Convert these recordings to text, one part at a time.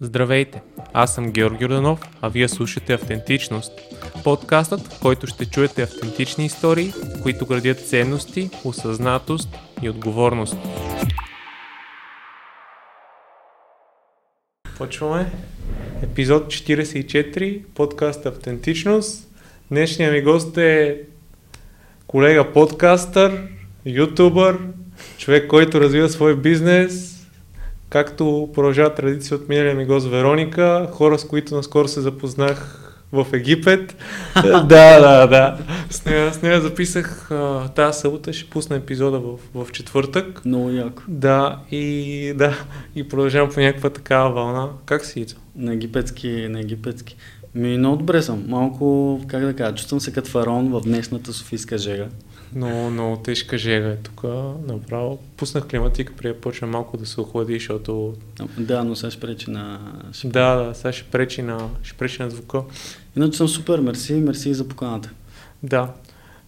Здравейте! Аз съм Георги Орданов, а вие слушате Автентичност. Подкастът, в който ще чуете автентични истории, които градят ценности, осъзнатост и отговорност. Почваме. Епизод 44, подкаст Автентичност. Днешният ми гост е колега подкастър, ютубър, човек, който развива свой бизнес, както продължава традиция от миналия ми гост Вероника, хора с които наскоро се запознах в Египет. да, да, да. С нея, с нея записах а, тази събота, ще пусна епизода в, в четвъртък. Много яко. Да, и да, и продължавам по някаква такава вълна. Как си, Ицо? На египетски, на египетски. Ми, много добре съм. Малко, как да кажа, чувствам се като фараон в днешната софийска жега. Много, много тежка жега е тук. Направо пуснах климатика, преди да почна малко да се охлади, защото... Да, но сега ще пречи на... Да, да, сега ще пречи на, ще пречи на звука. Иначе съм супер, мерси, мерси за поканата. Да.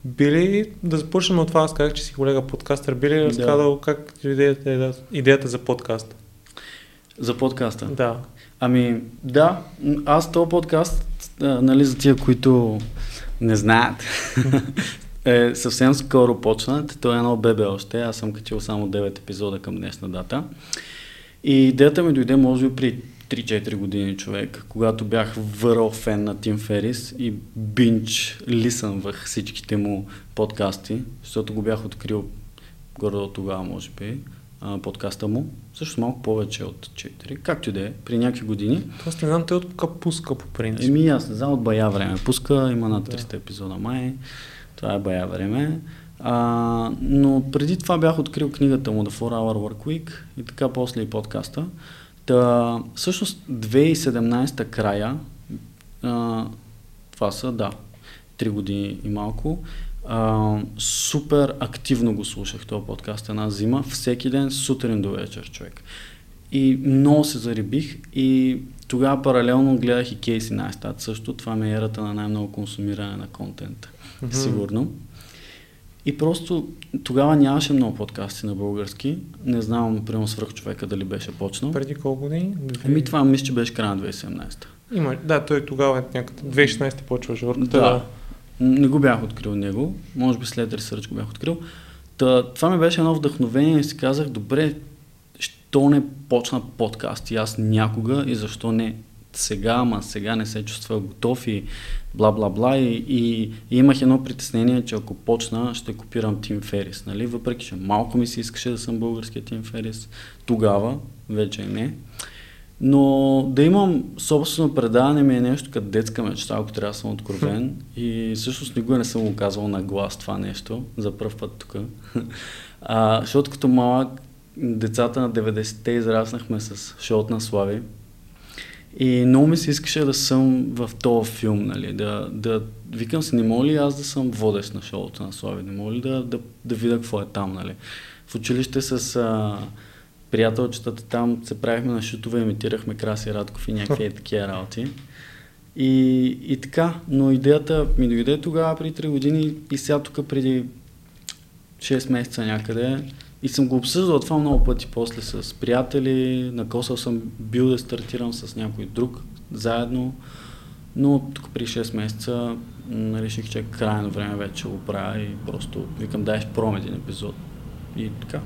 Били, да започнем от това, аз казах, че си колега подкастър, били ли разказал да. как идеята, идеята за подкаст? За подкаста? Да. Ами, да, аз този подкаст, а, нали, за тия, които не знаят, е съвсем скоро почнат. Той е едно бебе още. Аз съм качил само 9 епизода към днешна дата. И идеята ми дойде, може би, при 3-4 години човек, когато бях върл фен на Тим Ферис и бинч лисънвах всичките му подкасти, защото го бях открил горе от тогава, може би, подкаста му. Също малко повече от 4, както и да е, при някакви години. Тоест не знам, той от кога пуска по принцип. Еми аз не знам, от бая време пуска, има над 300 да. епизода май. Това е бая време. А, но преди това бях открил книгата му The 4 Hour Work Week и така после и подкаста. Та, всъщност 2017 края, а, това са, да, 3 години и малко, а, супер активно го слушах този подкаст една зима, всеки ден, сутрин до вечер, човек. И много се зарибих и тогава паралелно гледах и Кейси Найстат също. Това ми е ерата на най-много консумиране на контент mm-hmm. сигурно. И просто тогава нямаше много подкасти на български. Не знам, примерно свръх човека дали беше почнал. Преди колко години? Ами това мисля, че беше края на 2017. Има, да, той тогава е някъде. 2016 почва жорката. Да. да. Не го бях открил него. Може би след ресърч го бях открил. Та, това ми беше едно вдъхновение и си казах, добре, що не почна подкаст и аз някога и защо не сега, ама сега не се чувства готов и бла бла бла и, и, и имах едно притеснение, че ако почна ще копирам Тим Ферис, нали? въпреки че малко ми се искаше да съм българския Тим Ферис тогава, вече не. Но да имам собствено предаване ми е нещо като детска мечта, ако трябва да съм откровен. И всъщност никога не съм го казвал на глас това нещо, за първ път тук. Защото като малък децата на 90-те израснахме с шоут на Слави, и много ми се искаше да съм в този филм, нали, да, да викам се, не мога ли аз да съм водещ на шоуто на Слави, не мога ли да, да, да видя какво е там, нали. В училище с а, приятелчетата там се правихме на шутове, имитирахме Краси Радков и някакви е такива работи. И, и така, но идеята ми дойде тогава при 3 години и сега тук преди 6 месеца някъде и съм го обсъждал това много пъти после с приятели, накосал съм бил да стартирам с някой друг заедно, но тук при 6 месеца реших, че е крайно време вече го правя и просто викам дай ще пробвам един епизод. И така.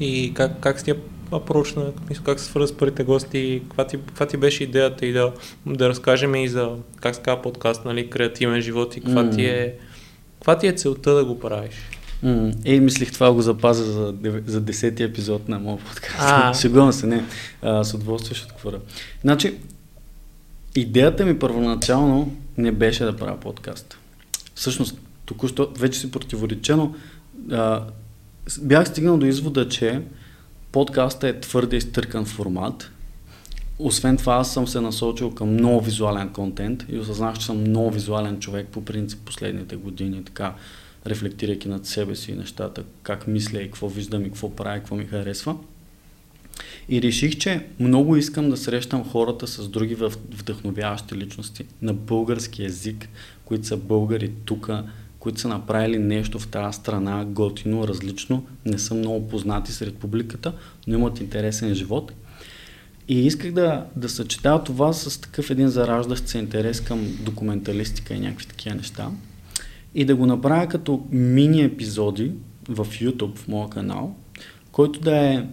И как, как сте апрочна, как се свърза с първите гости, каква ти, каква ти беше идеята и да, да разкажем и за как се подкаст, нали, креативен живот и каква, mm. ти е, каква ти е целта да го правиш? Mm. Ей, мислих това го запазя за, за десетия епизод на моят подкаст. Шегувам се, не. А, с удоволствие ще отворя. Значи, идеята ми първоначално не беше да правя подкаст. Всъщност, току-що вече си противореча, но а, бях стигнал до извода, че подкаста е твърде изтъркан формат. Освен това, аз съм се насочил към много визуален контент и осъзнах, че съм много визуален човек по принцип последните години. Така, рефлектирайки над себе си нещата, как мисля и какво виждам и какво правя, какво ми харесва. И реших, че много искам да срещам хората с други вдъхновяващи личности на български язик, които са българи тук, които са направили нещо в тази страна, готино, различно, не са много познати сред публиката, но имат интересен живот. И исках да, да съчетая това с такъв един зараждащ се интерес към документалистика и някакви такива неща. И да го направя като мини епизоди в YouTube, в моя канал, който да е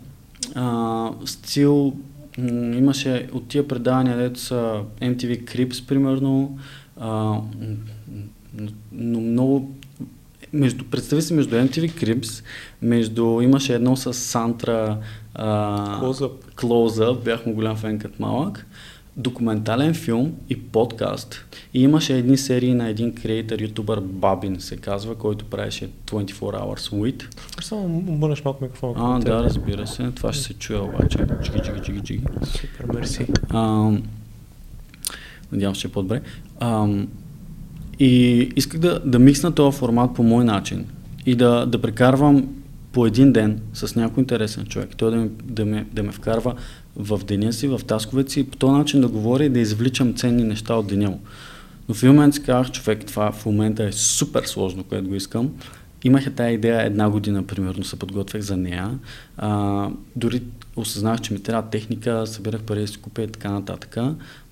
а, стил, м- имаше от тия предавания, дето са MTV Crips, примерно, а, но много между, представи си между MTV Crips, между, имаше едно с Сантра. Close-up, бях му голям фен като малък, документален филм и подкаст. И имаше едни серии на един креатор, ютубър Бабин се казва, който правеше 24 Hours With. Само обърнеш малко микрофона. А, да, разбира се, това ще се чуе обаче. Джиги, джиги, джиги, джиги. Супер, мерси. Надявам се, че е по-добре. А, и исках да, да миксна този формат по мой начин и да, да прекарвам по един ден с някой интересен човек. Той да ме, да ме, да ме вкарва в деня си, в тасковете си и по този начин да говоря и да извличам ценни неща от деня му. Но в един момент си казах, човек, това в момента е супер сложно, което го искам. Имах е тази идея една година, примерно, се подготвях за нея. А, дори осъзнах, че ми трябва техника, събирах пари да си купя и така нататък.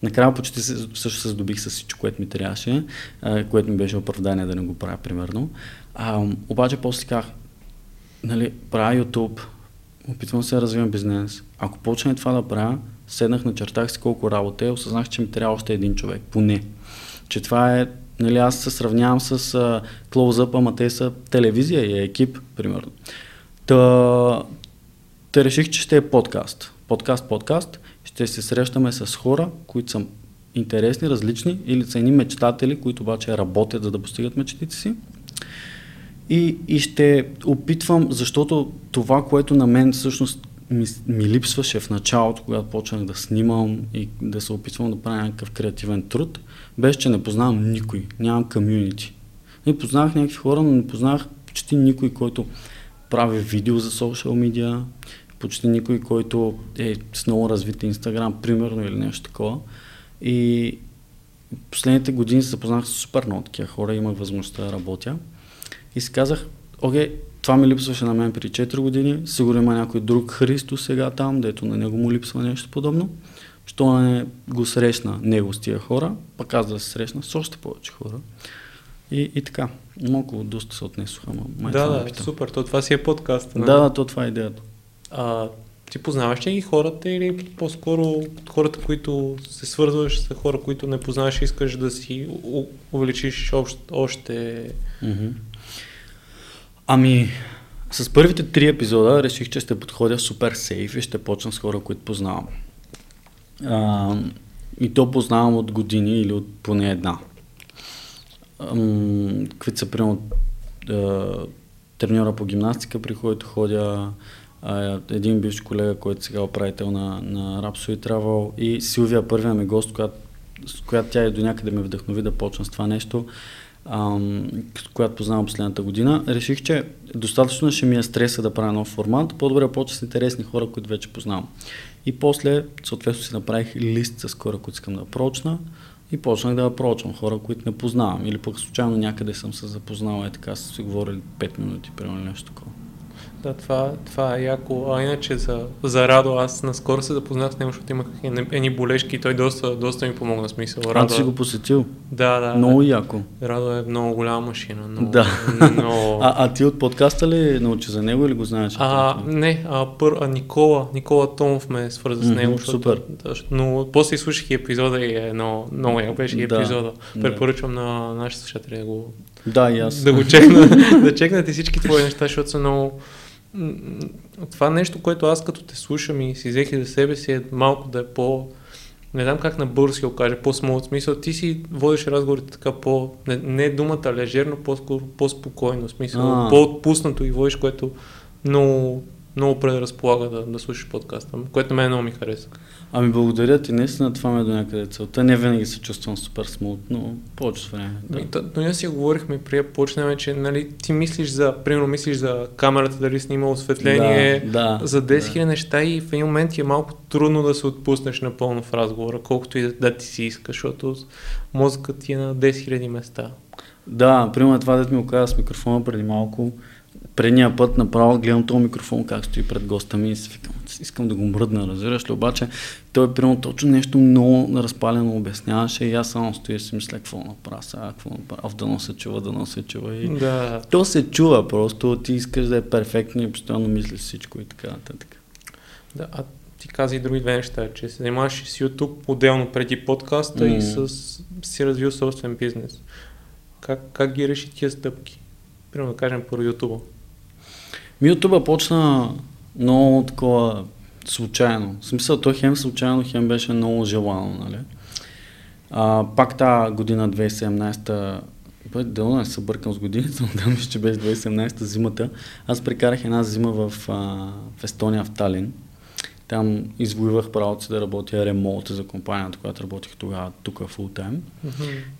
Накрая почти също се здобих с всичко, което ми трябваше, а, което ми беше оправдание да не го правя, примерно. А, обаче после си казах, нали, правя YouTube, опитвам се да развивам бизнес. Ако почне това да правя, седнах, начертах си колко работа е, осъзнах, че ми трябва още един човек, поне. Че това е, нали, аз се сравнявам с Close-Up, ама те са телевизия и екип, примерно. Та, те реших, че ще е подкаст. Подкаст, подкаст. Ще се срещаме с хора, които са интересни, различни или са едни мечтатели, които обаче работят за да постигат мечтите си. И, и ще опитвам, защото това, което на мен всъщност ми, ми липсваше в началото, когато почнах да снимам и да се опитвам да правя някакъв креативен труд, беше, че не познавам никой, нямам комюнити. И познавах някакви хора, но не познавах почти никой, който прави видео за социал медиа, почти никой, който е с много развит Инстаграм, примерно, или нещо такова. И последните години се запознах с супер много такива хора, имах възможността да работя. И си казах, окей, това ми липсваше на мен при 4 години, сигурно има някой друг Христо сега там, дето на него му липсва нещо подобно. Що не го срещна него с тия хора, пък аз да се срещна с още повече хора. И, и така, малко доста се отнесоха, май Да, да, ме пита. супер. То това си е подкаст. нали? Да, да, то това е идеята. А, ти познаваш ли ги хората или по-скоро хората, които се свързваш с хора, които не познаваш, искаш да си увеличиш общ, още... Мгм. Ами, с първите три епизода реших, че ще подходя супер сейф и ще почна с хора, които познавам. А, и то познавам от години или от поне една. Каквито са, примерно, треньора по гимнастика, при който ходя, а, един бивш колега, който сега е управител на, на Rhapsody Travel и Силвия, първия ми гост, която, с която тя и до някъде ме вдъхнови да почна с това нещо, ам, която познавам последната година. Реших, че достатъчно ще ми е стреса да правя нов формат, по-добре да почна с интересни хора, които вече познавам. И после, съответно, си направих лист с хора, които искам да прочна и почнах да прочвам хора, които не познавам. Или пък случайно някъде съм се запознал и така са си говорили 5 минути, примерно нещо такова. Да, това, това е яко. А иначе за, за Радо, аз наскоро се запознах с него, защото имах едни, болешки и той доста, доста ми помогна смисъл. А Радо, ти си го посетил? да, да, Много да. яко. Радо е много голяма машина. Много, Да. много... А, а ти от подкаста ли научи за него или го знаеш? А, не, а, пър, а Никола, Никола Томов ме свърза с него, защото, супер. Да, но после слушах и епизода и е едно, много як беше и Да, епизода. да. Препоръчвам на нашите слушатели да го, Да, и аз. да го чекнат, да чекнат и всички твои неща, защото са много... Това нещо, което аз като те слушам и си взех за себе си е малко да е по... Не знам как на бърз го кажа, по-смол смисъл. Ти си водиш разговорите така по... Не, не думата лежерно, по-скоро по-спокойно, смисъл. А. По-отпуснато и водиш, което много, много предразполага да, да слушаш подкаста, което на мен много ми хареса. Ами благодаря ти, наистина това ме е до някъде целта. Не винаги се чувствам супер смут, но повечето време. Да. Да. Но ние си говорихме при да почнем, че нали, ти мислиш за, примерно мислиш за камерата, дали снима осветление, да, за 10 000 да. неща и в един момент ти е малко трудно да се отпуснеш напълно в разговора, колкото и да, да ти си искаш, защото мозъкът ти е на 10 000 места. Да, примерно това, дето ми го каза с микрофона преди малко, предния път направо гледам този микрофон как стои пред госта ми и си викам, искам да го мръдна, разбираш ли, обаче той е примерно точно нещо много разпалено обясняваше и аз само стоя и си мисля какво направя сега, какво направя, да се чува, да се чува и Да. то се чува просто, ти искаш да е перфектно и постоянно мислиш всичко и така нататък. да. А ти каза и други две неща, че се занимаваш и с YouTube отделно преди подкаста и М. с си развил собствен бизнес. Как, как ги реши тия стъпки? Примерно да кажем по YouTube. Ми YouTube почна много такова случайно. В смисъл, той хем случайно, хем беше много желано, нали? А, пак тази година, 2017-та, бе, дълно не се бъркам с годините, но да мисля, че беше 2017-та зимата. Аз прекарах една зима в, а, в Естония, в Талин. Там извоювах правото си да работя ремонт за компанията, която работих тогава тук фул тайм.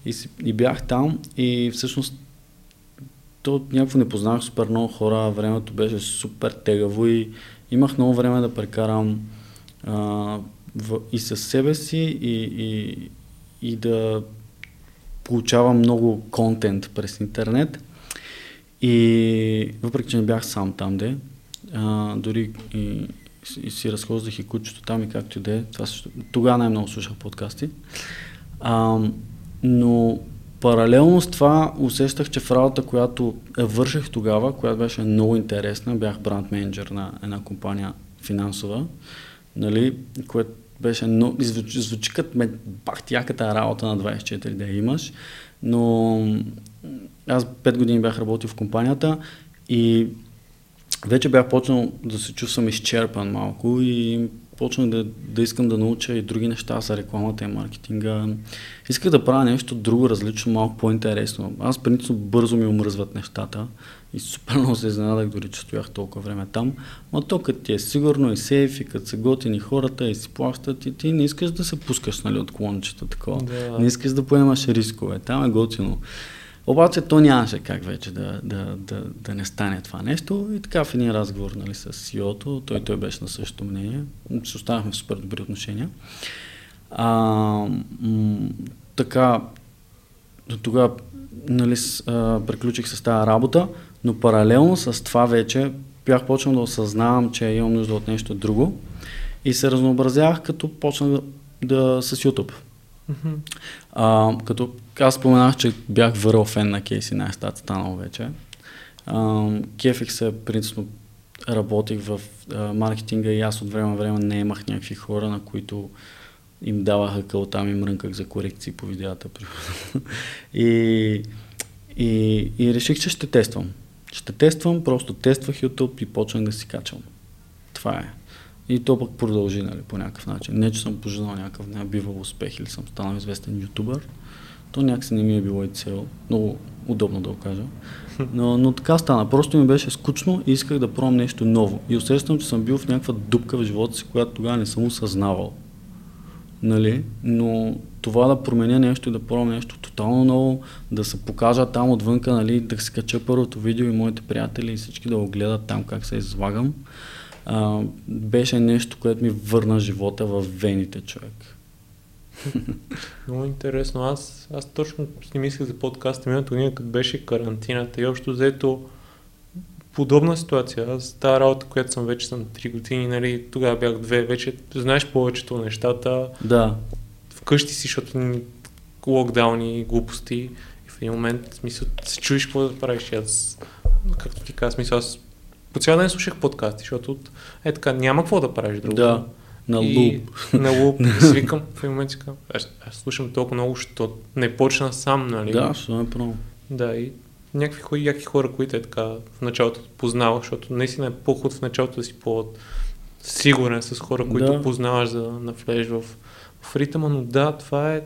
И, си, и бях там и всъщност то някакво не познавах супер много хора, времето беше супер тегаво и имах много време да прекарам а, в, и със себе си и, и, и да получавам много контент през интернет. И въпреки, че не бях сам там, де, а, дори и, и си разхождах и кучето там и както и да е. Тогава най-много слушах подкасти. А, но паралелно с това усещах, че в работа, която я върших тогава, която беше много интересна, бях бранд менеджер на една компания финансова, нали, което беше много, звучи, звучи като ме бах яката работа на 24 да имаш, но аз 5 години бях работил в компанията и вече бях почнал да се чувствам изчерпан малко и почнах да, да искам да науча и други неща за рекламата и маркетинга. Исках да правя нещо друго, различно, малко по-интересно. Аз принципно бързо ми омръзват нещата и супер много се изненадах, дори че стоях толкова време там. Но то като ти е сигурно и сейф, и като са готини хората и си плащат и ти не искаш да се пускаш нали, от клончета такова. Да. Не искаш да поемаш рискове. Там е готино. Обаче то нямаше как вече да, да, да, да не стане това нещо. И така в един разговор нали, с CEO-то, той, той беше на същото мнение. Се останахме в супер добри отношения. А, м- така, до тогава нали, с, а, приключих с тази работа, но паралелно с това вече бях почнал да осъзнавам, че имам нужда от нещо друго и се разнообразявах, като почнах да, да с YouTube. Мгм. А, като аз споменах, че бях върл фен на Кейси Найстат, станал вече. Кефих се, принципно работих в а, маркетинга и аз от време на време не имах някакви хора, на които им даваха къл там и мрънках за корекции по видеята. и, и, и реших, че ще тествам. Ще тествам, просто тествах YouTube и почнах да си качвам. Това е. И то пък продължи нали, по някакъв начин. Не, че съм пожелал някакъв небивал успех или съм станал известен ютубър. То някакси не ми е било и цел. Много удобно да го кажа. Но, но така стана. Просто ми беше скучно и исках да пробвам нещо ново. И усещам, че съм бил в някаква дупка в живота си, която тогава не съм осъзнавал. Нали? Но това да променя нещо и да пробвам нещо тотално ново, да се покажа там отвънка, нали, да се кача първото видео и моите приятели и всички да го гледат там как се излагам, а, беше нещо, което ми върна живота в вените, човек. Много интересно. Аз, аз точно си мислех за подкаста миналата година, като беше карантината и общо взето подобна ситуация. Аз тази работа, която съм вече съм 3 години, нали, тогава бях две, вече знаеш повечето нещата, Да, вкъщи си, защото ни локдауни, глупости и в един момент смисъл, се чуеш какво да правиш. Аз, както ти казах, смисъл, аз по цял ден слушах подкасти, защото от- е така, няма какво да правиш друго. да, на луп. На луп. И си викам, в един момент си аз, аз слушам толкова много, защото не почна сам, нали? Да, ще право. Да, и някакви хора, яки хора, които е така в началото познаваш, защото наистина е по-ход в началото да си по-сигурен с хора, които Да. познаваш, за да навлезеш в, в ритъма, но да, това е,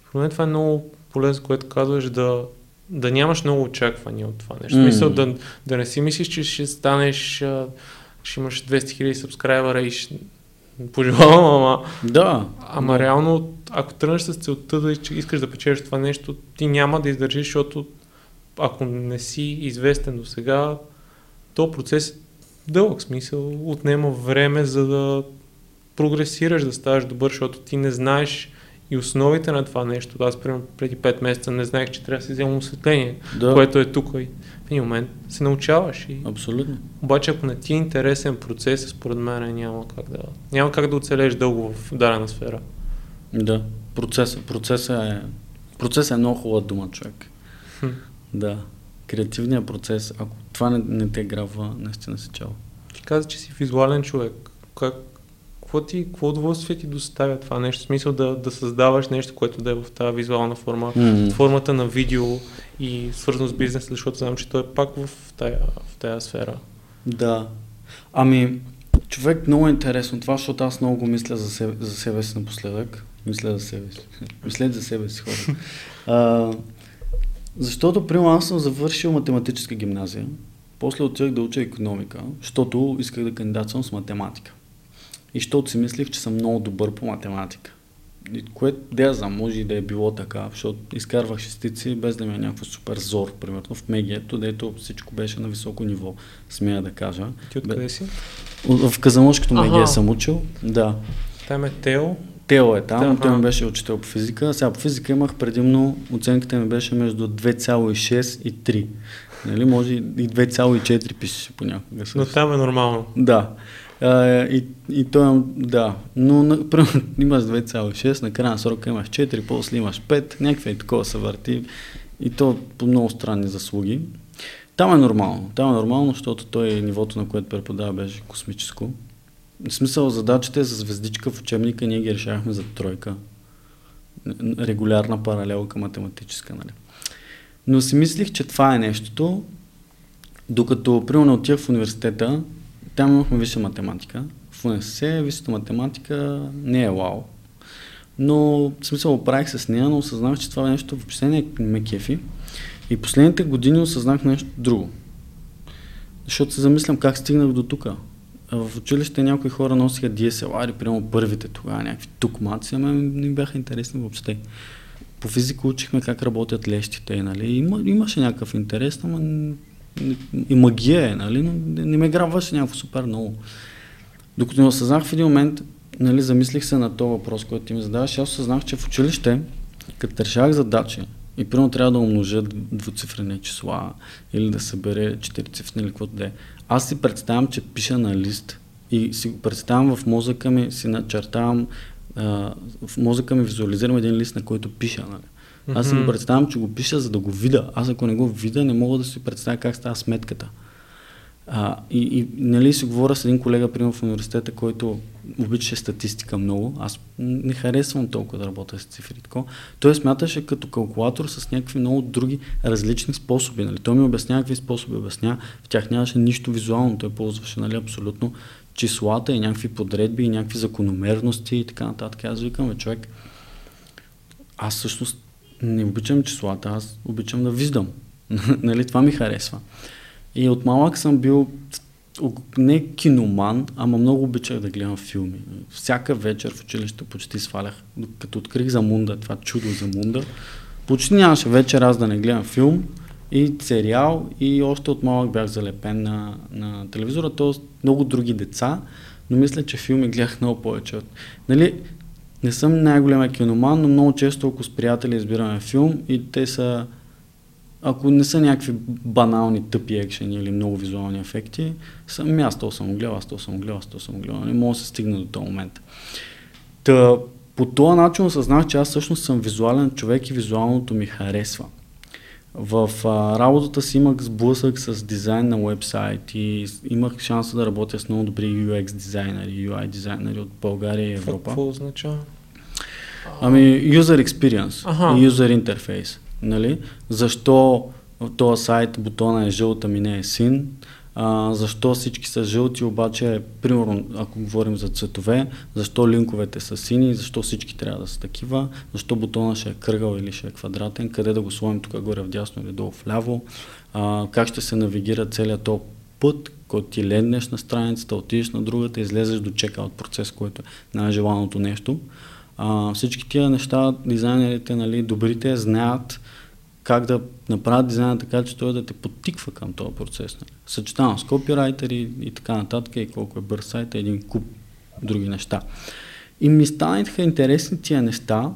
според мен това е много полезно, което казваш, да, да нямаш много очаквания от това нещо. Mm. Мисъл, да, да не си мислиш, че ще станеш, ще имаш 200 000 сабскрайбера и ще пожелавам, ама Да, Ама реално, ако тръгнеш с целта да искаш да печелиш това нещо, ти няма да издържиш, защото ако не си известен до сега, то процес е дълъг смисъл, отнема време за да прогресираш, да ставаш добър, защото ти не знаеш и основите на това нещо. Аз примерно преди 5 месеца не знаех, че трябва да си вземам осветление, Да. което е тук и в един момент се научаваш. И... Абсолютно. Обаче ако не ти е интересен процес, според мен няма как да, няма как да оцелеш дълго в дадена сфера. Да. Процесът процеса е, процесът е много хубава дума, човек. Хм. Да. Креативният процес, ако това не, не те грабва, наистина си чао. Ти каза, че си визуален човек. Как, какво, ти, какво удоволствие ти доставя това нещо? В смисъл да, да създаваш нещо, което да е в тази визуална форма, под формата на видео и свързано с бизнеса, защото знам, че той е пак в тая, в тая сфера. Да. Ами, човек, много е интересно това, защото аз много го мисля за себе, за себе си напоследък. Мисля за себе си. Мислете за себе си, хора. А, защото, примерно, аз съм завършил математическа гимназия. После отидах да уча економика, защото исках да кандидатствам с математика. И защото си мислих, че съм много добър по математика. И което, да я знам, може и да е било така, защото изкарвах шестици без да ми е някакво супер зор, примерно в мегието, дето всичко беше на високо ниво, смея да кажа. Ти откъде си? В Аха. мегия съм учил, да. Там е Тео. Тео е там, Да, той ми беше учител по физика. Сега по физика имах предимно, оценката ми беше между 2,6 и 3. Нали, може и 2,4 пишеше понякога. Но там е нормално. Да. А, и, и той, да. Но, на, примерно, имаш 2,6, на края на срока имаш 4, после имаш 5, някакви и такова се върти. И то по много странни заслуги. Там е нормално. Там е нормално, защото той нивото, на което преподава, беше космическо. В смисъл, задачите за звездичка в учебника ние ги решавахме за тройка. Регулярна паралелка математическа, нали? Но си мислих, че това е нещото, докато, примерно, отивах в университета, там имахме висша математика. В УНСС висшата математика не е вау. Но, в смисъл, оправих с нея, но осъзнах, че това нещо въобще не ме кефи. И последните години осъзнах нещо друго. Защото се замислям как стигнах до тук. В училище някои хора носиха DSLR, примерно първите тогава, някакви тукмаци, ама не бяха интересни въобще. По физика учихме как работят лещите, нали? Има, имаше някакъв интерес, ама и магия е, нали? Не, не ме грабваше някакво супер много. Докато не осъзнах в един момент, нали, замислих се на този въпрос, който ти ми задаваш, аз осъзнах, че в училище, като решавах задачи, и примерно трябва да умножа двуцифрени числа или да събере четирицифрени или каквото да е. Аз си представям, че пиша на лист и си го представям в мозъка ми, си начертавам, а, в мозъка ми визуализирам един лист, на който пиша. Нали? Аз си го представям, че го пиша, за да го видя. Аз ако не го видя, не мога да си представя как става сметката. А, и, и нали си говоря с един колега, примерно в университета, който обичаше статистика много. Аз не харесвам толкова да работя с цифри. Тако. Той смяташе като калкулатор с някакви много други различни способи. Нали. Той ми обясня какви способи обясня. В тях нямаше нищо визуално. Той ползваше нали, абсолютно числата и някакви подредби и някакви закономерности и така нататък. Аз викам, човек, аз всъщност не обичам числата, аз обичам да виждам. нали, това ми харесва. И от малък съм бил не киноман, ама много обичах да гледам филми. Всяка вечер в училище почти свалях. Като открих за Мунда, това чудо за Мунда, почти нямаше вечер аз да не гледам филм и сериал и още от малък бях залепен на, на телевизора, т.е. много други деца, но мисля, че филми гледах много повече. Нали, не съм най-големия киноман, но много често, ако с приятели избираме филм и те са ако не са някакви банални тъпи екшени или много визуални ефекти, съм, аз то съм гледал, аз то съм гледал, аз то съм гледал. Не мога да се стигне до този момент. Та, по този начин осъзнах, че аз всъщност съм визуален човек и визуалното ми харесва. В а, работата си имах сблъсък с дизайн на вебсайт и имах шанса да работя с много добри UX дизайнери, UI дизайнери от България и Европа. какво означава? Ами, user experience Аха. и user interface. Нали? Защо този сайт бутона е жълт, ами не е син? А, защо всички са жълти, обаче, примерно, ако говорим за цветове, защо линковете са сини, защо всички трябва да са такива, защо бутона ще е кръгъл или ще е квадратен, къде да го сложим тук горе в дясно или долу вляво, а, как ще се навигира целият то път, който ти леднеш на страницата, отидеш на другата, излезеш до чекаут процес, който е най-желаното нещо. А, всички тия неща, дизайнерите, нали, добрите, знаят как да направят дизайна така, че той да те подтиква към този процес. Нали. Съчетано с копирайтери и така нататък, и колко е бърз сайт, един куп други неща. И ми станаха интересни тия неща,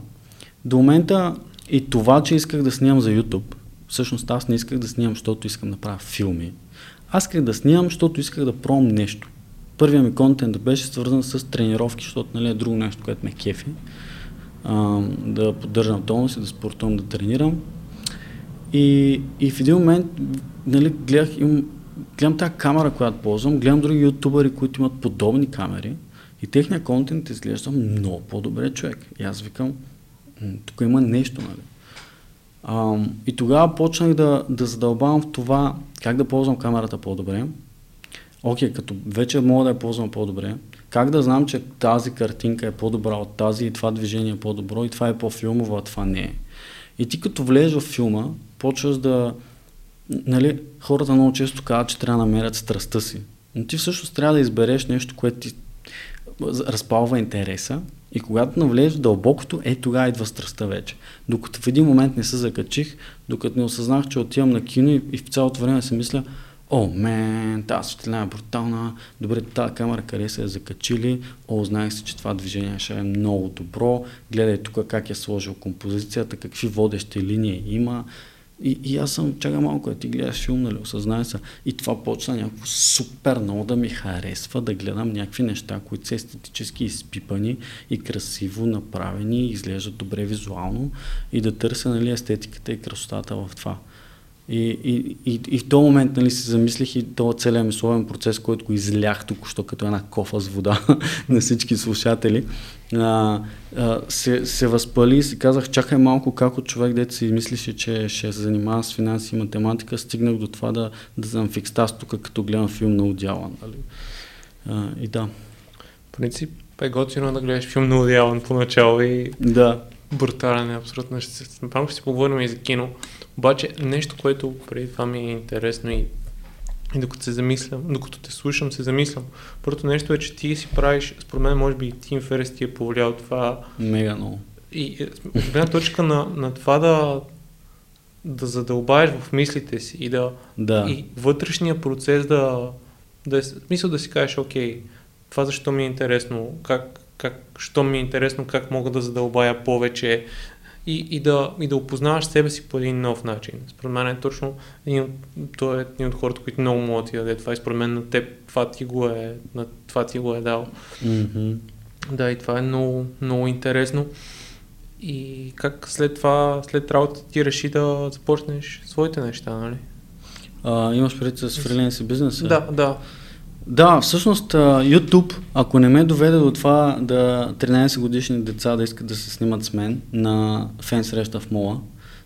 до момента и това, че исках да снимам за YouTube, всъщност аз не исках да снимам, защото искам да правя филми. Аз исках да снимам, защото исках да пробвам нещо. Първият ми контент беше свързан с тренировки, защото нали, е друго нещо, което ме кефи. А, да поддържам тонус и да спортувам, да тренирам. И, и в един момент нали, гледах, имам, гледам тази камера, която ползвам, гледам други ютубъри, които имат подобни камери и техният контент изглежда много по-добре човек. И аз викам, тук има нещо, нали? А, и тогава почнах да, да задълбавам в това как да ползвам камерата по-добре. Окей, okay, като вече мога да я ползвам по-добре, как да знам, че тази картинка е по-добра от тази и това движение е по-добро и това е по-филмово, а това не е. И ти като влезеш в филма, почваш да... Нали, хората много често казват, че трябва да намерят страстта си. Но ти всъщност трябва да избереш нещо, което ти разпалва интереса и когато навлезеш дълбокото, е тогава идва страстта вече. Докато в един момент не се закачих, докато не осъзнах, че отивам на кино и, и в цялото време си мисля, о, мен, тази светлина е брутална, добре, тази камера къде се е закачили, о, знаех си, че това движение ще е много добро, гледай тук как е сложил композицията, какви водещи линии има, и, и аз съм, чакай малко, ти гледаш филм, нали, осъзнай се. И това почна някакво супер много да ми харесва, да гледам някакви неща, които са естетически изпипани и красиво направени, изглеждат добре визуално и да търся нали, естетиката и красотата в това. И, и, и, и в този момент нали, си замислих и този целият мисловен процес, който го излях току-що като една кофа с вода на всички слушатели, а, а, се, се възпали и си казах, чакай малко как от човек, дете си мислише, че ще се занимава с финанси и математика, стигнах до това да, да съм в екстаз тук, като гледам филм на Одялан. Нали? А, и да. В принцип е готино да гледаш филм на Одялан поначало и да. брутален е абсолютно. Ще, ще си поговорим и за кино. Обаче нещо, което преди това ми е интересно и, и докато се замислям, докато те слушам, се замислям. Първото нещо е, че ти си правиш, според мен, може би и Team Ferris ти е повлиял това. Мега много. И е, от гледна точка на, на това да, да задълбаеш в мислите си и да, да. и вътрешния процес да, да е, мисъл да си кажеш, окей, това защо ми е интересно, как, как, що ми е интересно, как мога да задълбая повече, и, и, да, и да опознаваш себе си по един нов начин. Според мен е точно един от, той е един от хората, които много могат да ти даде това и според мен на теб това ти го е, на това ти го е дал. Mm-hmm. Да, и това е много, много интересно. И как след това, след работа ти реши да започнеш своите неща, нали? А, имаш преди с фриленс и бизнеса? Да, да. Да, всъщност YouTube, ако не ме доведе до това да 13 годишни деца да искат да се снимат с мен на фен среща в мола,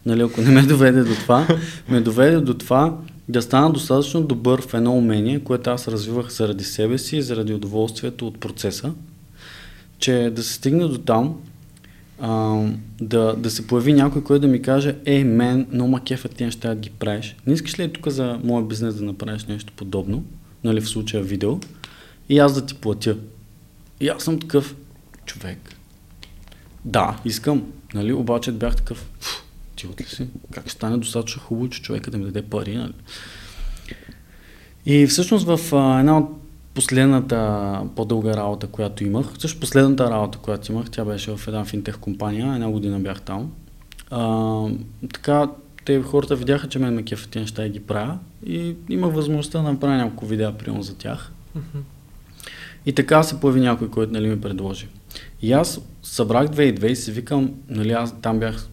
нали, ако не ме доведе до това, ме доведе до това да стана достатъчно добър в едно умение, което аз развивах заради себе си и заради удоволствието от процеса, че да се стигне до там, а, да, да се появи някой, който да ми каже, ей, мен, много ма кефа ти неща да ги правиш. Не искаш ли тук за моя бизнес да направиш нещо подобно? Нали, в случая видео, и аз да ти платя. И аз съм такъв човек. Да, искам, нали, обаче бях такъв, ти ли си? Как ще стане достатъчно хубаво, че човека да ми даде пари, нали? И всъщност в а, една от последната по-дълга работа, която имах, също последната работа, която имах, тя беше в една финтех компания, една година бях там. А, така, те хората видяха, че мен ме кефа тези неща и ги правя и имах възможността да направя няколко видеа прием за тях. Mm-hmm. И така се появи някой, който нали, ми предложи. И аз събрах 2 и си викам, нали, аз там бях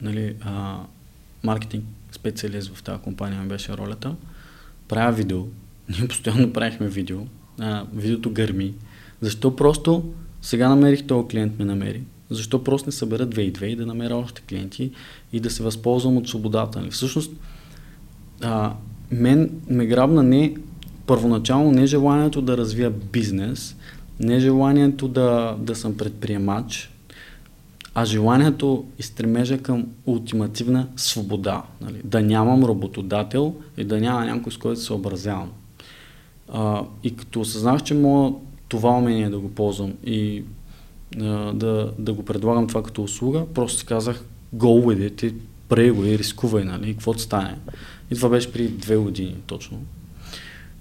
нали, а, маркетинг специалист в тази компания ми беше ролята. Правя видео. Ние постоянно правихме видео. А, видеото гърми. Защо просто сега намерих този клиент ме намери. Защо просто не събера 2 и 2 и да намеря още клиенти и да се възползвам от свободата. Нали? Всъщност, а, мен ме грабна не първоначално не желанието да развия бизнес, не желанието да, да съм предприемач, а желанието и стремежа към ултимативна свобода. Нали? Да нямам работодател и да няма някой, с който се съобразявам. А, и като осъзнах, че мога това умение да го ползвам и а, да, да го предлагам това като услуга, просто казах go with it, прей го и рискувай, нали, каквото стане. И това беше при две години точно.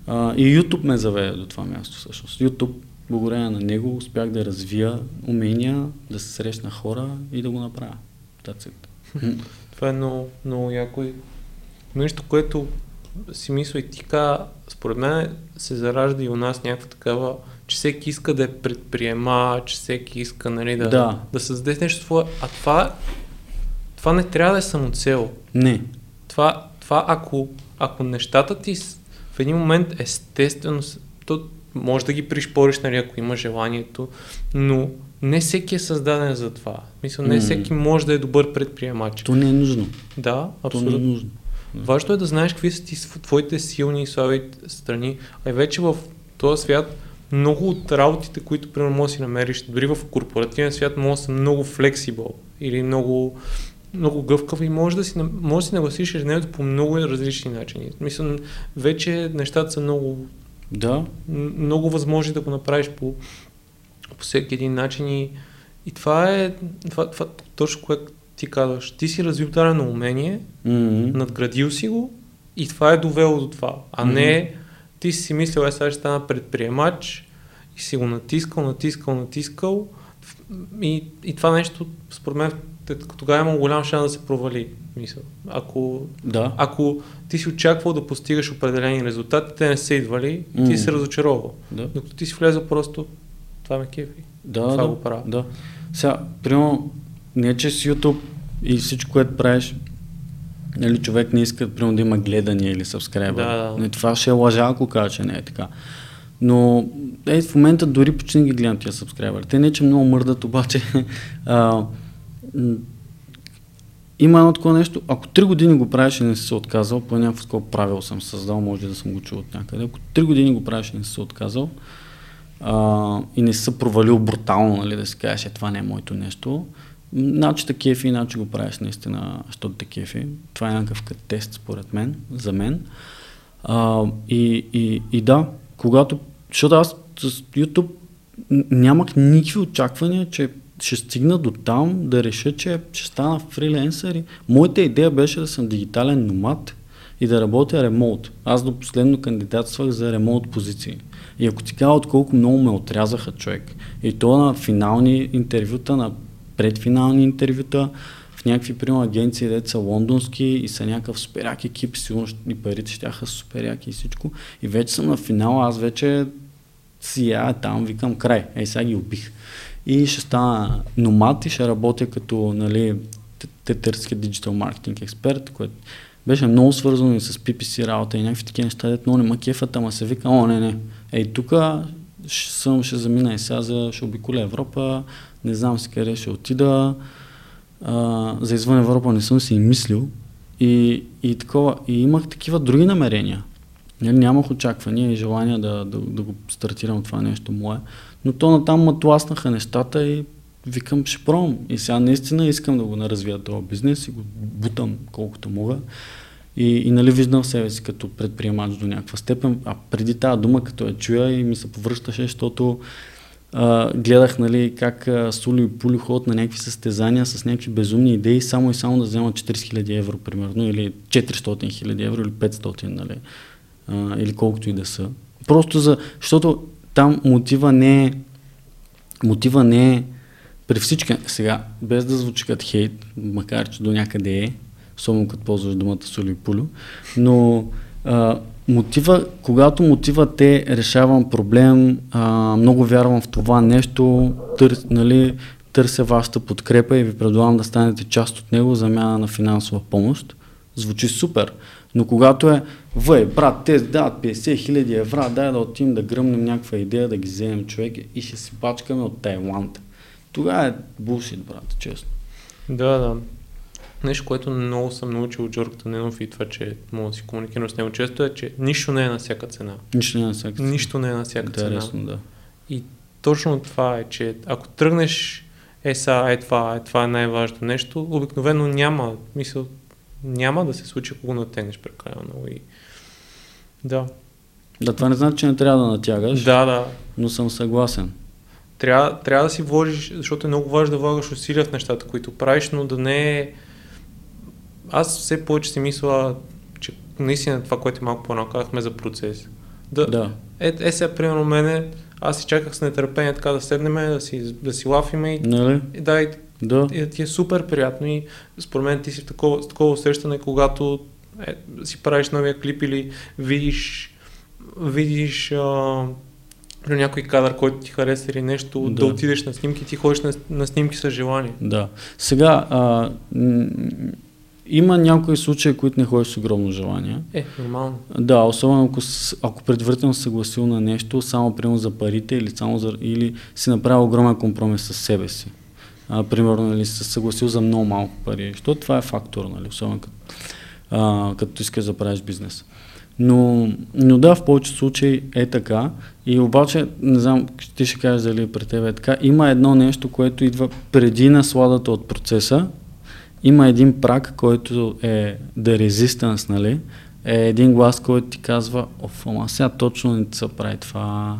А, и YouTube ме заведе до това място всъщност. YouTube благодарение на него успях да развия умения, да се срещна хора и да го направя. That's it. Това е много, много яко и нещо, което си мисля и ти ка, според мен се заражда и у нас някаква такава, че всеки иска да е предприема, че всеки иска нали, да, Да. да създаде нещо свое. А това, това не трябва да е самоцел. Не. Това, това ако, ако нещата ти в един момент естествено, то може да ги пришпориш, нали, ако има желанието, но не всеки е създаден за това. Мисля, не М. всеки може да е добър предприемач. То не е нужно. Да, То не е абсолютно. нужно. Важно е да знаеш какви са ти твоите силни и слаби страни. А и вече в този свят много от работите, които примерно можеш да си намериш, дори в корпоративен свят, може да са много флексибъл или много, много гъвкав и може да си, може да си нагласиш ежедневието по много различни начини. Мисля, вече нещата са много, Да, много възможни да го направиш по, по всеки един начин и, и това е това, това, точно което ти казваш. Ти си развил дадено умение, м надградил си го и това е довело до това. А Мгм. не ти си мислил, е сега ще стана предприемач и си го натискал, натискал, натискал и, и това нещо, според мен, тогава има голям шанс да се провали. Мисъл. Ако, да. ако ти си очаквал да постигаш определени резултати, те не са идвали, ти се разочаровал. да. Докато ти си влезъл просто, това ме кефи. Да, Това да, го правя. Да. Сега, примерно, не че с YouTube и всичко, което правиш, нали, човек не иска, примерно, да има гледания или subscriber. Да, да. Не, това ще е лъжа, ако кажа, че не е така. Но е, в момента дори почти не ги гледам тия subscriber. Те не, че много мърдат, обаче а, има едно такова нещо, ако три години го правиш и не си се отказал, по някакво такова правило съм създал, може да съм го чул от някъде, ако три години го правиш и не си се отказал, а, и не си се провалил брутално, нали, да си кажеш, е, това не е моето нещо, значи те кефи, значи го правиш наистина, защото те кефи. Това е някакъв тест, според мен, за мен. А, и, и, и да, когато, защото аз с YouTube нямах никакви очаквания, че ще стигна до там да реша, че ще стана фриленсър. И моята идея беше да съм дигитален номад и да работя ремонт. Аз до последно кандидатствах за ремонт позиции. И ако ти кажа от колко много ме отрязаха човек, и то на финални интервюта, на предфинални интервюта, в някакви примерно агенции, дето са лондонски и са някакъв супер як екип, сигурно и парите ще са супер яки и всичко. И вече съм на финала, аз вече сия там, викам край, ей сега ги убих. И ще стана номад и ще работя като нали, тетърски диджитал маркетинг експерт, което беше много свързано и с PPC работа и някакви такива неща, дето много не ма кефат, ама се вика, о, не, не, ей, тук ще съм, ще замина и сега, за, ще обиколя Европа, не знам си къде ще отида, а, за извън Европа не съм си и мислил и, и такова, и имах такива други намерения. Нали, нямах очаквания и желания да, да, да го стартирам това нещо мое, но то натам ме тласнаха нещата и викам, ще пробвам. И сега наистина искам да го наразвия този бизнес и го бутам колкото мога. И, и нали виждам себе си като предприемач до някаква степен, а преди тази дума като я чуя и ми се повръщаше, защото а, гледах нали, как а, и Пули ходят на някакви състезания с някакви безумни идеи, само и само да вземат 40 000 евро, примерно, или 400 000 евро, или 500, нали, а, или колкото и да са. Просто за, защото там мотива не е, мотива не е при всички, сега, без да звучи като хейт, макар че до някъде е, особено като ползваш думата Сули и Пулю, но а, мотива, когато мотива те решавам проблем, а, много вярвам в това нещо, тър, нали, търся вашата подкрепа и ви предлагам да станете част от него за замяна на финансова помощ, звучи супер. Но когато е, въй, брат, те дават 50 хиляди евра, дай да отидем да гръмнем някаква идея, да ги вземем човек и ще си пачкаме от Тайланд. Тогава е булшит, брат, честно. Да, да. Нещо, което много съм научил от Джорг Таненов и това, че мога да си комуникирам с него често е, че нищо не е на всяка цена. Нищо няма всяка цена. Нищо не е на всяка цена. Интересно, да. И точно това е, че ако тръгнеш е са, е това, е това е най-важното нещо, обикновено няма, мисъл, няма да се случи, ако го натегнеш прекалено много. И... Да. Да, това не значи, че не трябва да натягаш, Да, да. но съм съгласен. Трябва, трябва да си вложиш, защото е много важно да влагаш усилия в нещата, които правиш, но да не е... Аз все повече си мисля, че наистина това, което малко по-рано казахме за процес. Да, Да. Е, е сега, примерно, мене, аз си чаках с нетърпение така да седнем, да си, да си лафиме и, Нали? и да, и, Да. и да ти е супер приятно и според мен ти си в такова, с такова усещане, когато е, си правиш новия клип или видиш, видиш а, някой кадър, който ти хареса или нещо, да, Да. отидеш на снимки, ти ходиш на, на снимки с желание. Да. Сега, а, м- има някои случаи, които не ходиш с огромно желание. Е, нормално. Да, особено ако, ако предварително си съгласил на нещо, само примерно за парите или, само за, или си направил огромен компромис с себе си. А, примерно, нали, се съгласил за много малко пари. Защото това е фактор, нали, особено като, а, като искаш да правиш бизнес. Но, но да, в повечето случаи е така. И обаче, не знам, ти ще кажеш дали при теб е така, има едно нещо, което идва преди насладата от процеса. Има един прак, който е the resistance, нали? Е един глас, който ти казва, оф, ама сега точно не се прави това,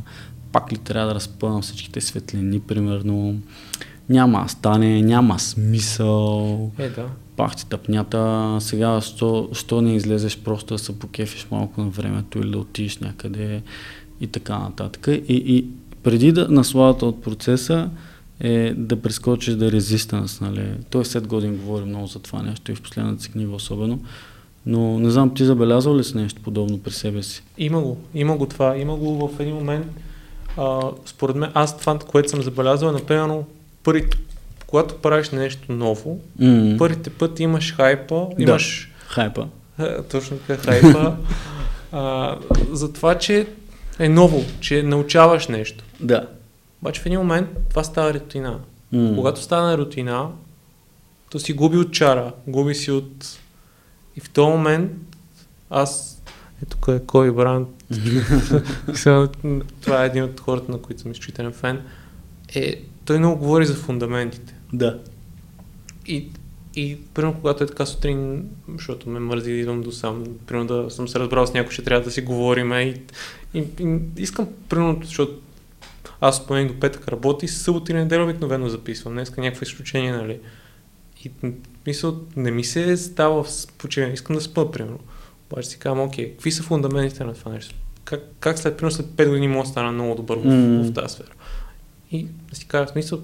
пак ли трябва да разпъвам всичките светлини, примерно, няма стане, няма смисъл, Е, да. пах ти тъпнята, сега що, що не излезеш просто да се покефиш малко на времето или да отидеш някъде и така нататък. И, и преди да насладата от процеса е да прескочиш да резистанс, нали. Той след години говори много за това нещо и в последната си книга особено. Но не знам, ти забелязал ли си нещо подобно при себе си? Има го, има го това. Има го в един момент. А, според мен, аз това, което съм забелязал, е, например, първи, когато правиш нещо ново, М, първите пъти имаш хайпа, Да. имаш Хайпа. е, точно така хайпа, а, за това, че е ново, че научаваш нещо. Да. Обаче в един момент това става рутина. М, Когато стане рутина, то си губи от чара, губи си от... И в този момент аз... Ето тук е Коби. Сега, Това е един от хората, на които съм изключителен фен. Е, той много говори за фундаментите. Да. И, и примерно, когато е така сутрин, защото ме мързи да идвам до сам, примерно да съм се разбрал с някой, ще трябва да си говорим и, и, и искам, примерно, защото аз от понеделник до петък работя и събота и неделя обикновено записвам. Днеска някакво изключение, нали? И мисъл, не ми се става в почиване, искам да спа, примерно. Обаче си казвам, окей, какви са фундаментите на това нещо? Как, как след, примерно, след 5 години мога да стана много добър в, М. в тази сфера? И да си кажа, в смисъл,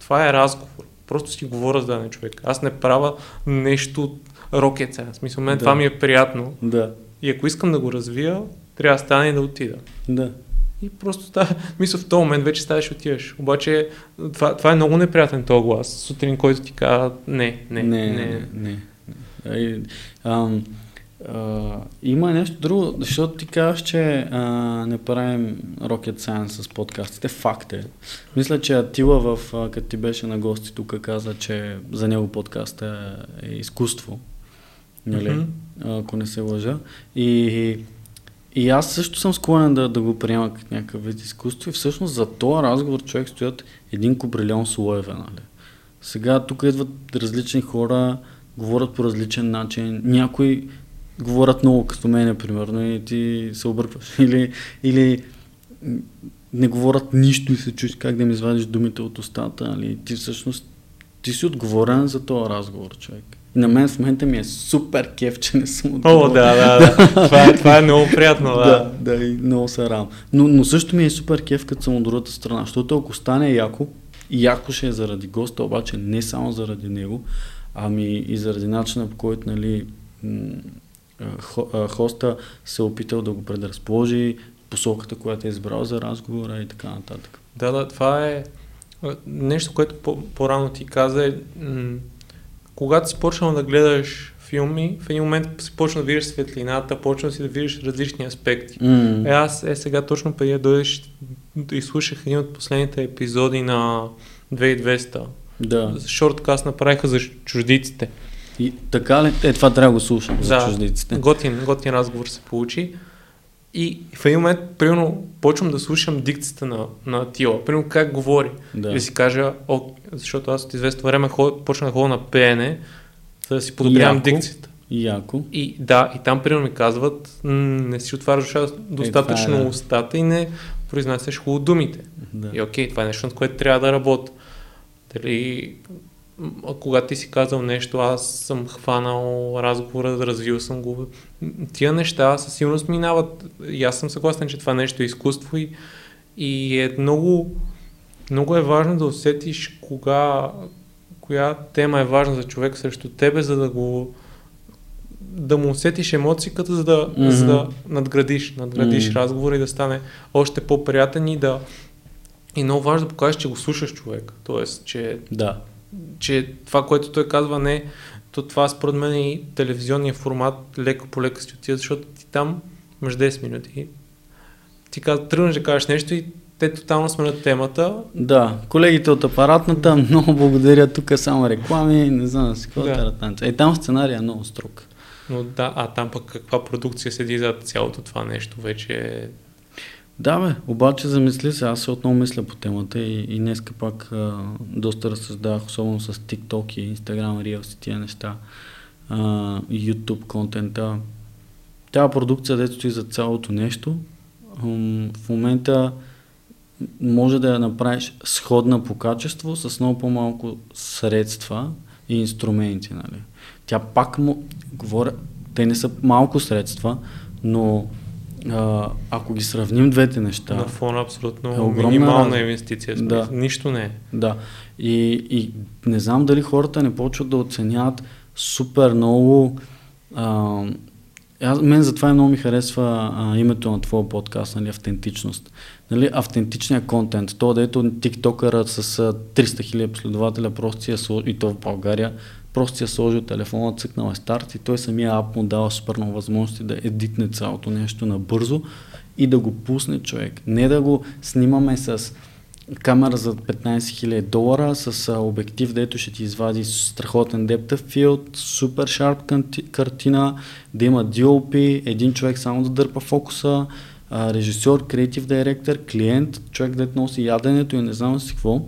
това е разговор. Просто си говоря с даден човек. Аз не правя нещо rocket science. В смисъл, мен Да. това ми е приятно. Да. И ако искам да го развия, трябва да стане и да отида. Да. И просто става, мисля, в този момент вече ставаш отиваш. Обаче това, това е много неприятен този глас. Сутрин, който ти казва, не, не, не, не. не. не, не. И, има нещо друго, защото ти казваш, че а, не правим Rocket Science с подкастите. Факт е. Мисля, че Атила, в, а, като ти беше на гости тук, каза, че за него подкаст е, изкуство. Нали? Мгм. Ако не се лъжа. И, и аз също съм склонен да, да го приема като някакъв вид изкуство и всъщност за този разговор човек стоят един куприлион слоеве, нали? Сега тук идват различни хора, говорят по различен начин, някои говорят много като мене, примерно, и ти се объркваш. Или, или не говорят нищо и се чуеш как да им извадиш думите от устата, нали? Ти всъщност ти си отговорен за този разговор, човек. И на мен в момента ми е супер кеф, че не съм отговорен. О, да, да, да. това, е, това е много приятно, да. Да, да, и много се радвам. Но, но също ми е супер кеф, като съм от другата страна, защото ако стане яко, яко ще е заради госта, обаче не само заради него, ами и заради начина по който нали, хоста се е опитал да го предразположи, посоката, която е избрал за разговора и така нататък. Да, да, това е нещо, което по- по-рано ти каза е, м- когато си почнал да гледаш филми, в един момент си почна да видиш светлината, почна си да видиш различни аспекти. Е, аз е сега точно преди да дойдеш, изслушах един от последните епизоди на 2200. Да. Шорткаст направиха за чуждиците. И така ли? Е, това трябва да го слушам за Да. чуждиците. Готин, готин разговор се получи. И в един момент, примерно, почвам да слушам дикцията на, на Тила. Примерно как говори. Да. И да си кажа, о, защото аз от известно време ход, почнах да ходя на пеене, за да си подобрявам Яко. дикцията. Яко. И да, и там примерно ми казват, не си отваряш достатъчно това е, да. устата и не произнасяш хубаво думите. Да. И окей, това е нещо, над което трябва да работя. Дали, когато ти си казал нещо, аз съм хванал разговора, развил съм го. Тия неща със сигурност минават. И аз съм съгласен, че това нещо е изкуство и, И е много, много е важно да усетиш кога, коя тема е важна за човек срещу тебе, за да го да му усетиш емоцията, за да, mm-hmm. за да надградиш, надградиш mm-hmm. разговора и да стане още по-приятен и да и много важно да покажеш, че го слушаш човек. Тоест, че, да. Че това, което той казва, не то това според мен е и телевизионния формат леко по леко си отива, защото ти там имаш 10 минути. Ти казва, тръгнеш да кажеш нещо и те тотално сменят темата. Да, колегите от апаратната, много благодаря, тук само реклами, не знам си какво да. Е, там сценария е много строг. Но да, а там пък каква продукция седи за цялото това нещо вече е... Да, бе, обаче замисли се, аз се отново мисля по темата и, и днеска пак а, доста разсъждах, особено с TikTok и Instagram Reels и тия неща, а, YouTube контента. Тя продукция, дето и за цялото нещо, в момента може да я направиш сходна по качество с много по-малко средства и инструменти. Нали? Тя пак му... Говоря, те не са малко средства, но а, ако ги сравним двете неща... На фона абсолютно е огромна минимална инвестиция. Да. Нищо не е. Да. И, и не знам дали хората не почват да оценяват супер много... А, аз, мен затова много ми харесва а, името на твоя подкаст, нали, автентичност. Нали, автентичният контент, то дето тиктокъра с а, 300 хиляди последователя просто си е и то в България, просто си е сложил телефона, цъкнал е старт и той самия ап му дава супер много възможности да едитне цялото нещо набързо и да го пусне човек. Не да го снимаме с камера за 15 000 долара с обектив, дето ще ти извади страхотен дептъв филд, супер шарп картина, да има DOP, един човек само да дърпа фокуса, режисьор, креатив директор, клиент, човек дето носи яденето и не знам си какво,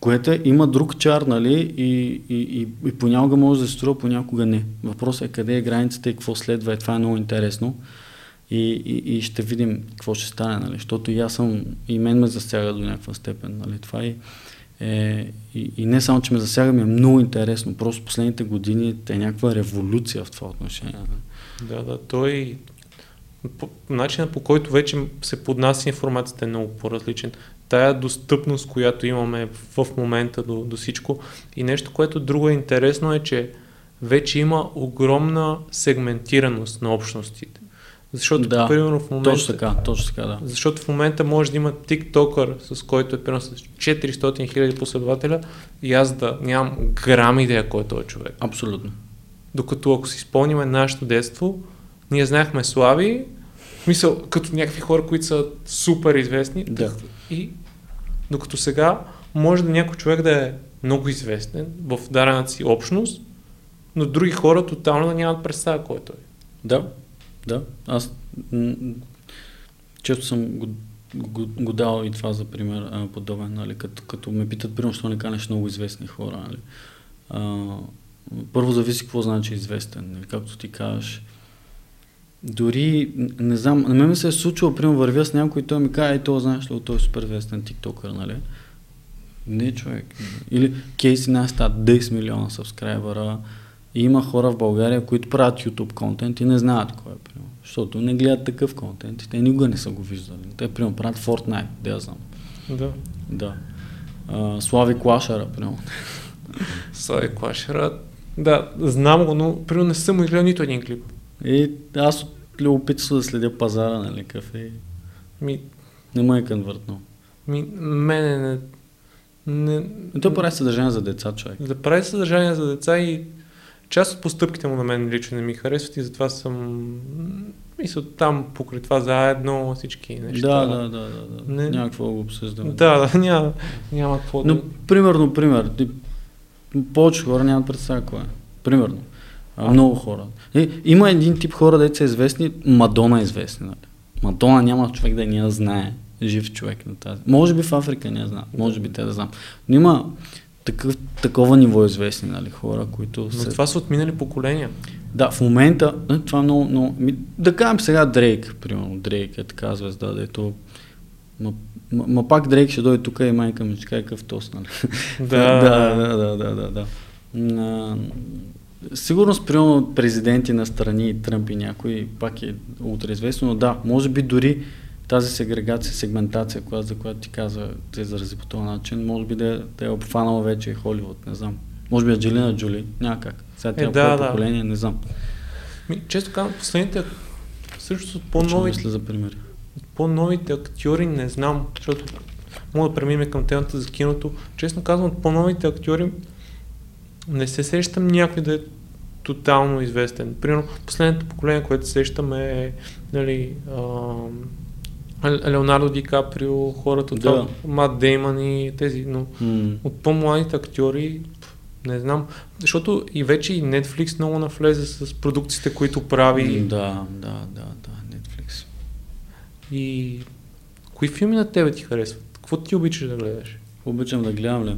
което е, има друг чар, нали, и, и, и, и понякога може да се струва, понякога не. Въпросът е къде е границата и какво следва и това е много интересно и, и, и ще видим какво ще стане, нали? защото и аз съм, и мен ме засяга до някаква степен. Нали? Това е, е и, и не само, че ме засяга, ми е много интересно. Просто последните години е някаква революция в това отношение. Нали? Да, да, той начинът по който вече се поднася информацията е много по-различен. Тая достъпност, която имаме в момента до, до всичко. И нещо, което друго е интересно е, че вече има огромна сегментираност на общностите. Защото, да, примерно, в момента... Точно така, точно така, да. Защото в момента може да има тиктокър, с който е примерно с 400 хиляди последователя и аз да нямам грам идея кой е този човек. Абсолютно. Докато ако си спомниме нашето детство, ние знаехме Слави, мисъл, като някакви хора, които са супер известни. Да. И докато сега може да някой човек да е много известен в дадената си общност, но други хора тотално нямат представа кой е той. Да, да, аз м- често съм го, го, го дал и това за пример подобен, нали, като, като ме питат, примерно, що не канеш много известни хора. Нали. А, първо зависи какво значи известен. Нали, както ти кажеш, дори, не знам, на мен ми се е случило, примерно, вървя с някой и той ми казва, ей, знаеш ли, той е супер известен тиктокър, нали? Не, човек. Или Кейси Найстат, 10 милиона сабскрайбъра, и има хора в България, които правят YouTube контент и не знаят кой е примерно. Защото не гледат такъв контент и те никога не са го виждали. Те примерно правят Fortnite, да я знам. Да. Да. А, Слави Клашера, примерно. Слави Клашера, да, знам го, но примерно не съм гледал нито един клип. И аз от любопитство да следя пазара, нали, кафе. Ми... Не ме е конвъртно. Ми, мене не... не... И то прави съдържание за деца, човек. Да прави съдържание за деца и част от постъпките му на мен лично не ми харесват и затова съм мисля там покрай това заедно всички неща. Да, да, да, да. да. Не... Няма какво го обсъждаме. Да, да, няма, няма какво Но, да... примерно, пример, повече хора нямат представа кой е. Примерно. А, много хора. И, има един тип хора, деца известни, Мадона е известни. Нали? Мадона няма човек да ни я знае. Жив човек на тази. Може би в Африка не я знам. Може би те да знам. Но има такъв, такова ниво известни нали, хора, които... Но се... това са отминали поколения. Да, в момента, е, това е много, много... Да кажем сега Дрейк, примерно, Дрейк е така звезда, дето... Ма, ма, ма пак Дрейк ще дойде тук и майка ми ще каже какъв тост, нали? Да. да, да, да, да, да. Да. Сигурно спрямо президенти на страни, Тръмп и някой, пак е утре известно, но да, може би дори тази сегрегация, сегментация, която, за която ти каза, те изрази по този начин, може би да, да е обхванала вече Холивуд, не знам. Може би е Джелина Джули, няма как. Сега тя Е, е, да, да, поколение, не знам. Ми, често казвам, последните, също от по-новите, за примери. от по-новите актьори не знам, защото мога да преминем към темата за киното. Честно казвам, от по-новите актьори не се сещам някой да е тотално известен. Примерно, последното поколение, което сещам е нали, Ле- Леонардо Ди Каприо, хората от Да. Мат Дейман и тези, но М. от по-младите актьори не знам, защото и вече и Netflix много навлезе с продукциите, които прави Да, да, да, да, Netflix. и кои филми на тебе ти харесват? Какво ти обичаш да гледаш? Обичам да гледам ли?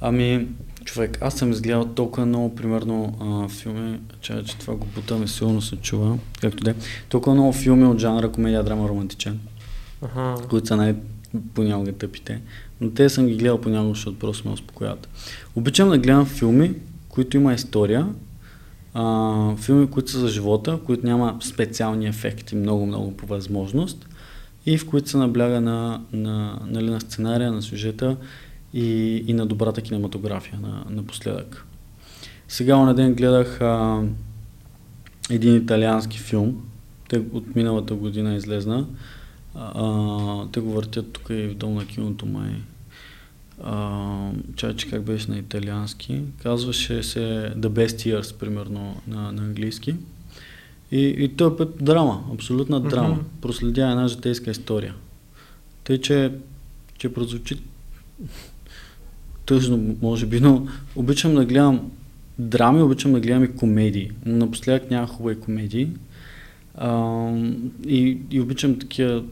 Ами, човек, аз съм изгледал толкова много, примерно, а, филми, че, че това го бутаме, силно се чува, както де. Толкова много филми от жанра комедия, драма, романтичен, Аха. които са най- понякога тъпите. Но те съм ги гледал понякога, защото просто ме успокояват. Обичам да гледам филми, които има история, а, филми, които са за живота, които няма специални ефекти, много-много по възможност и в които се набляга на, на, нали, на сценария, на сюжета и, и на добрата кинематография на, напоследък. Сега на ден гледах а, един италиански филм, те от миналата година излезна. А, те го въртят тук и в дом на киното май. Чай, че как беше на италиански. Казваше се The Best Years, примерно, на, на английски. И, и той път драма, абсолютна драма. Mm-hmm. Проследява една житейска история. Тъй, че, че прозвучи тъжно, може би, но обичам да гледам драми, обичам да гледам и комедии. Напоследък няма хубави комедии. А, и, и обичам такива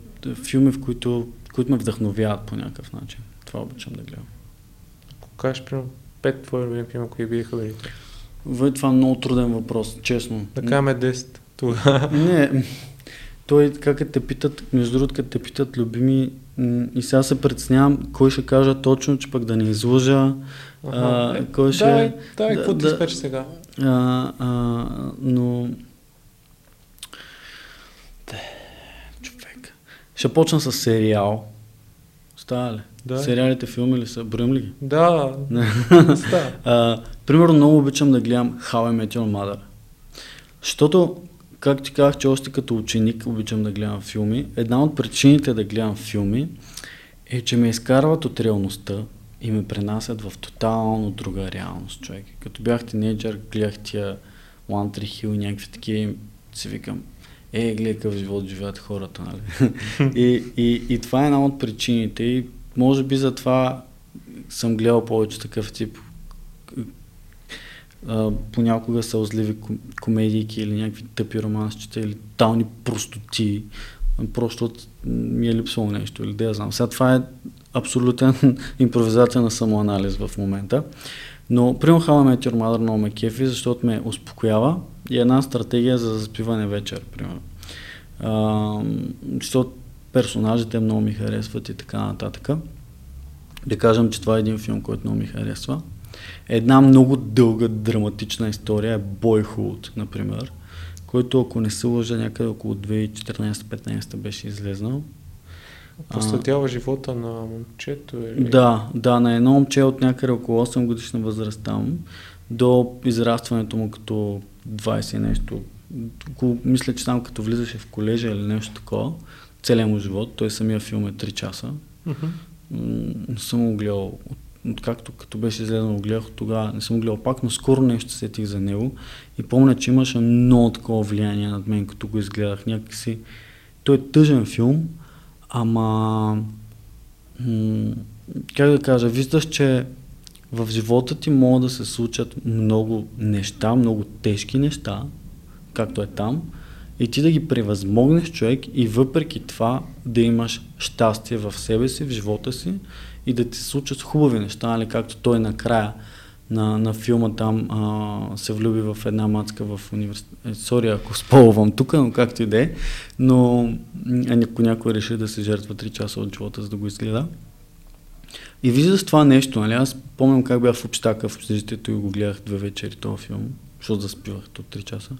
филми, в които, които ме вдъхновяват по някакъв начин. Това обичам да гледам. Ако кажеш, примерно, пет твои любими филма, кои биха били? Ве, това е много труден въпрос, честно. Да кажем 10. Тогава. Не, той как е те питат, между другото, като те питат любими, и сега се преценявам кой ще кажа точно, че пък да не излъжа, а, Е, кой ще... Давай, давай, да, какво ти да. искаш сега? А, а, но... Те, човек. Ще почна с сериал. Става ли? Да. Сериалите, филми ли са? Броим ли ги? Да. А, примерно много обичам да гледам How I Met Your Mother. Защото, как ти казах, че още като ученик обичам да гледам филми, една от причините да гледам филми е, че ме изкарват от реалността и ме пренасят в тотално друга реалност, човек. Като бях тинейджър, гледах тия One Tree Hill и някакви такива и си викам, е, гледай какъв живот живеят хората, нали? и, и, и това е една от причините и може би затова съм гледал повече такъв тип понякога сълзливи ком- комедийки или някакви тъпи романсчета или тални простоти, просто от, ми е липсвало нещо или да я знам. Сега това е абсолютен импровизация на самоанализ в момента. Но примерно How I Met много ме кефи, защото ме успокоява и е една стратегия за заспиване вечер, примерно. А, защото персонажите много ми харесват и така нататък. Да кажем, че това е един филм, който много ми харесва. Една много дълга драматична история е Boyhood, например, който, ако не се лъжа, някъде около 2014-15 беше излезнал. Проследява живота на момчето или... Да, да, на едно момче от някъде около 8 годишна възраст там, до израстването му като 20 и нещо. Мисля, че там като влизаше в колежа или нещо такова, целият му живот, той самия филм е 3 часа. М, не съм го гледал. От- Откакто като беше излезнал, гледах тогава, не съм гледал пак, но скоро нещо сетих за него и помня, че имаше много такова влияние над мен, като го изгледах някакси. Той е тъжен филм, ама как да кажа, виждаш, че в живота ти могат да се случат много неща, много тежки неща, както е там, и ти да ги превъзмогнеш човек и въпреки това да имаш щастие в себе си, в живота си и да ти се случат хубави неща, нали, както той накрая на, на филма там а, се влюби в една мацка в университет. Сори, ако сполвам тук, но както и да е. Но м, ако някой реши да се жертва 3 часа от живота, за да го изгледа. И виждаш това нещо, нали? Аз помням как бях в общака в общежитието и го гледах две вечери този филм. защото заспивах от 3 часа.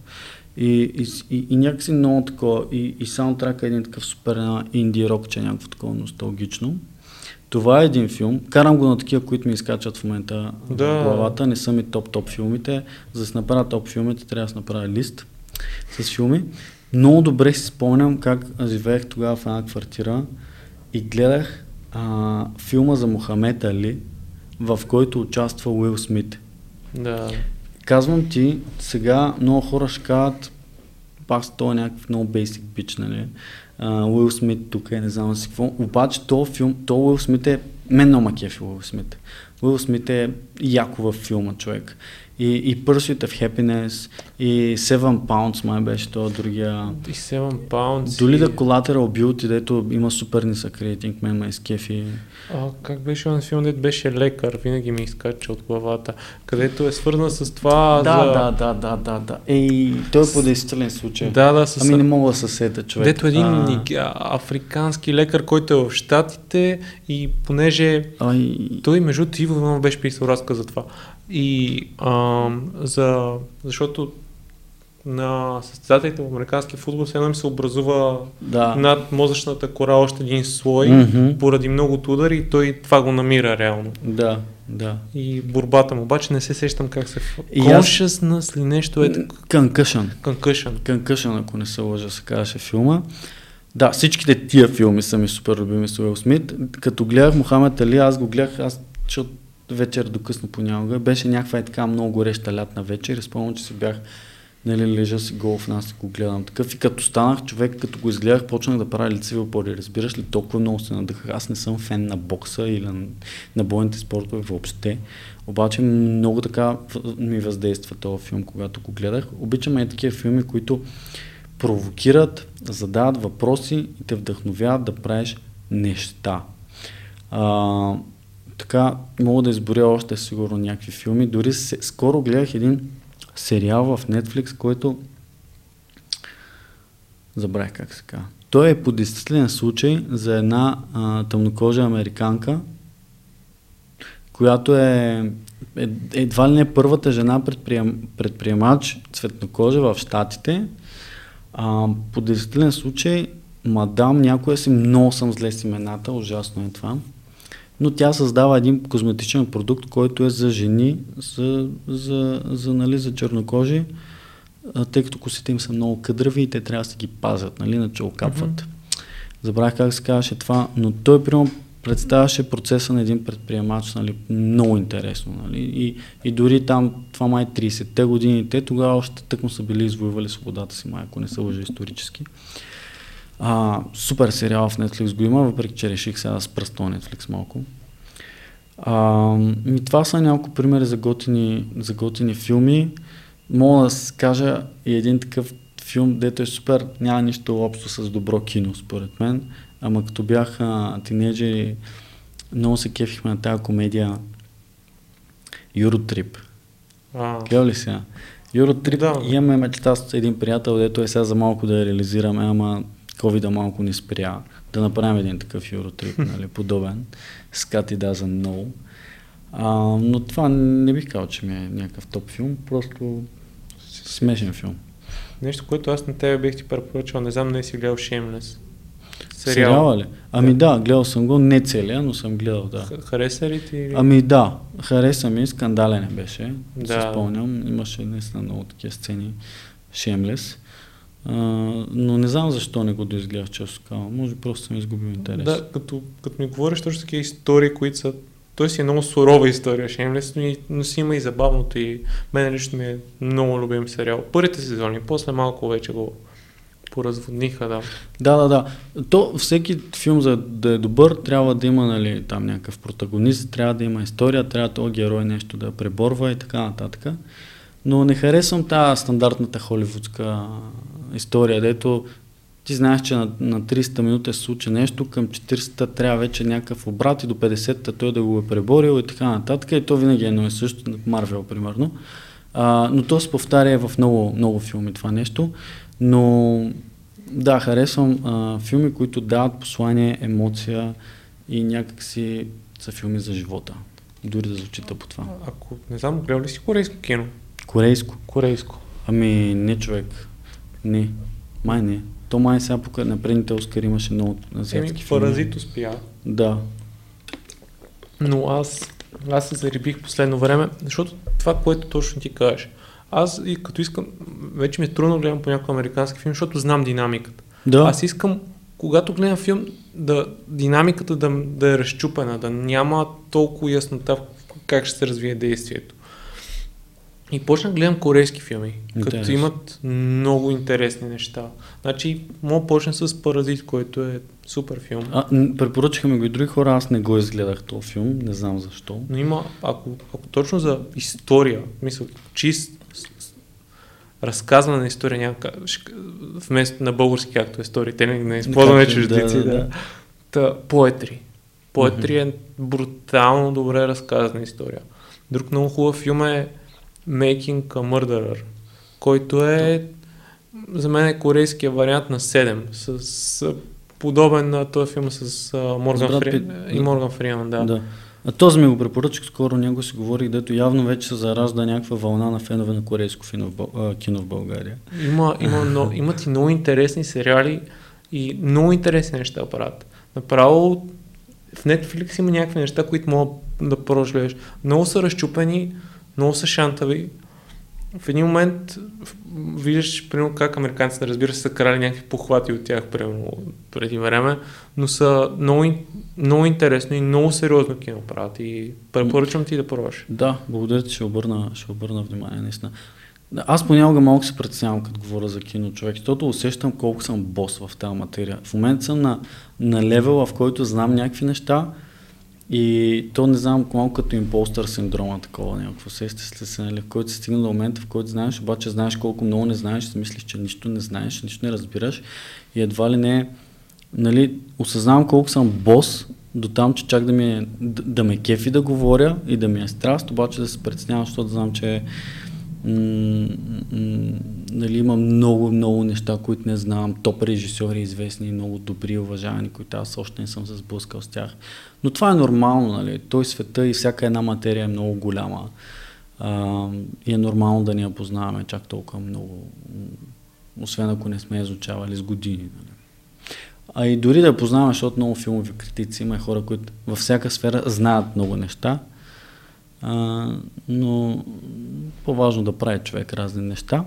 И, и, и, и някакси много такова, и, и саундтрака е един такъв супер инди рок, че е някакво такова носталгично. Това е един филм. Карам го на такива, които ми изкачат в момента да. в главата. Не са ми топ-топ филмите. За да се направя топ филмите, трябва да се направя лист с филми. Много добре си спомням как живеех тогава в една квартира и гледах а, филма за Мохамед Али, в който участва Уил Смит. Да. Казвам ти, сега много хора ще кажат, пак то е някакъв много basic бич, нали? Уил Смит тук е, не знам си какво. Обаче то филм, то Уил Смит е, мен много макефи Уил Смит. Уил Смит е яко във филма човек и, и Pursuit of Happiness, и Seven Pounds май беше това другия. И Seven Pounds. Доли да Collateral Beauty, дето има супер нисък рейтинг, мен ме изкефи. А, как беше на филм, дето беше лекар, винаги ми изкача от главата, където е свързан с това да, за... Да, да, да, да, да. Ей, той е по действителен случай. Да, да, с... Ами не мога да се сета човек. Дето един а... африкански лекар, който е в Штатите и понеже Ай... той между Иво беше писал разказ за това. И а, за, защото на състезателите в американски футбол все едно им се образува да. над мозъчната кора още един слой mm-hmm. поради много удари и той това го намира реално. Да, да. И борбата му, обаче не се сещам как се... Consciousness ли нещо е... Concussion. Concussion. Concussion, ако не се лъжа, се казваше филма. Да, всичките тия филми са ми супер любими с Уил Смит. Като гледах Мохамед Али, аз го гледах, аз, защото вечер до късно понякога. Беше някаква е така много гореща лятна вечер и спомням, че си бях нали, лежа си гол в нас и го гледам такъв. И като станах човек, като го изгледах, почнах да правя лицеви опори. Разбираш ли, толкова много се надъхах. Аз не съм фен на бокса или на, на бойните спортове въобще. Обаче много така ми въздейства този филм, когато го гледах. Обичам и такива филми, които провокират, задават въпроси и те вдъхновяват да правиш неща. А, така мога да изборя още сигурно някакви филми. Дори се, скоро гледах един сериал в Netflix, който забравих как се казва. Той е по действителен случай за една а, тъмнокожа американка, която е, е едва ли не първата жена предприем, предприемач цветнокожа в Штатите. А, по действителен случай мадам, някоя си, много съм зле с имената, ужасно е това но тя създава един козметичен продукт, който е за жени, за, за, за, нали, за чернокожи, тъй като косите им са много къдрави и те трябва да се ги пазят, нали, иначе окапват. Mm-hmm. Забравях как се казваше това, но той примерно представяше процеса на един предприемач нали, много интересно. Нали, и, и дори там, това май 30-те години, те тогава още тъкмо са били извоювали свободата си, май, ако не са лъжа исторически. А, супер сериал в Netflix го има, въпреки че реших сега да спръста Netflix малко. А, ми това са няколко примери за готини, за готини филми. Мога да кажа и един такъв филм, дето е супер, няма нищо общо с добро кино, според мен. Ама като бях тинейджери, много се кефихме на тази комедия Юротрип. Гледа ли сега? Юротрип, да. имаме мечта с един приятел, дето е сега за малко да я реализираме, ама COVID малко ни спря да направим един такъв Юротрип, нали, подобен. Scotty doesn't know. А, но това не бих казал, че ми е някакъв топ филм, просто смешен филм. Нещо, което аз на тебе бих ти препоръчал, не знам, не си гледал Shameless. Сериал. Сериала ли? Ами да. да, гледал съм го, не целия, но съм гледал, да. Хареса ли ти? Ами да, хареса ми, скандален беше, да. се спомням, имаше наистина много такива сцени, Shameless но не знам защо не го доизгледах често казвам. Може просто съм изгубил интерес. Да, като, като ми говориш точно такива истории, които са той си е много сурова история, Шеймлес, но, но си има и забавното и мен лично ми е много любим сериал. Първите сезони, после малко вече го поразводниха, да. Да, да, да. То всеки филм, за да е добър, трябва да има нали, там някакъв протагонист, трябва да има история, трябва този герой нещо да преборва и така нататък. Но не харесвам тази стандартната холивудска история, дето ти знаеш, че на, на 300 минути се случи нещо, към 40-та трябва вече някакъв обрат и до 50-та той да го е преборил и така нататък. И то винаги е едно и също, Марвел примерно. А, но то се повтаря в много, много филми това нещо. Но да, харесвам а, филми, които дават послание, емоция и някакси са филми за живота. Дори да звучи по това. Ако не знам, гледал ли си корейско кино? Корейско. Корейско. Ами, не човек. Не. Май не. То май сега пока на предните Оскар имаше много азиатски филми. Паразит успя. Да. Но аз, аз се зарибих последно време, защото това, което точно ти кажеш. Аз и като искам, вече ми е трудно да гледам по някой американски филм, защото знам динамиката. Да. Аз искам, когато гледам филм, да динамиката да, да е разчупена, да няма толкова яснота как ще се развие действието. И почнах да гледам корейски филми, като Интересно. имат много интересни неща. Значи, мога почна с Паразит, който е супер филм. А, препоръчаха ми го и други хора, аз не го изгледах този филм, не знам защо. Но има, ако, ако точно за история, мисля, чист разказване на история няма вместо на български, както е storytelling, не използваме е, чуждици, да, да, да. Та, поетри. Поетри е брутално добре разказана история. Друг много хубав филм е Making a Murderer, който е за мен е корейския вариант на 7, с, с подобен на този филм с а, Морган Фри... Пит. и Морган Фриман, да. да. А този ми го препоръчах, скоро него си говорих, дето явно вече се заражда някаква вълна на фенове на корейско кино в, Бъл- кино в България. Има, има, но, имат и много интересни сериали и много интересни неща правят. Направо в Netflix има някакви неща, които мога да прогледаш. Много са разчупени, много са шантави. В един момент виждаш, примерно, как американците, разбира се, са крали някакви похвати от тях, примерно, преди време, но са много, много интересно и много сериозно кино правят и препоръчвам ти да пробваш. Да, благодаря ти, ще обърна, ще обърна внимание, наистина. Аз понякога малко се притеснявам, като говоря за кино, човек, защото усещам колко съм бос в тази материя. В момента съм на, на левел, в който знам някакви неща и то не знам малко като импостър синдрома, такова някакво. Сещате се, се, нали, в който се стигна до момента, в който знаеш, обаче знаеш колко много не знаеш, си мислиш, че нищо не знаеш, нищо не разбираш и едва ли не, нали, осъзнавам колко съм бос, до там, че чак да, ми е, да, да ме кефи да говоря и да ми е страст, обаче да се притеснявам, защото знам, че м- м- нали, има много, много неща, които не знам, топ режисьори, известни, много добри, уважавани, които аз още не съм се сблъскал с тях. Но това е нормално, нали? Той света и всяка една материя е много голяма. А, и е нормално да ни я познаваме чак толкова много, освен ако не сме изучавали с години. Нали? А и дори да я познаваме, защото много филмови критици има и хора, които във всяка сфера знаят много неща, а, но по-важно да прави човек разни неща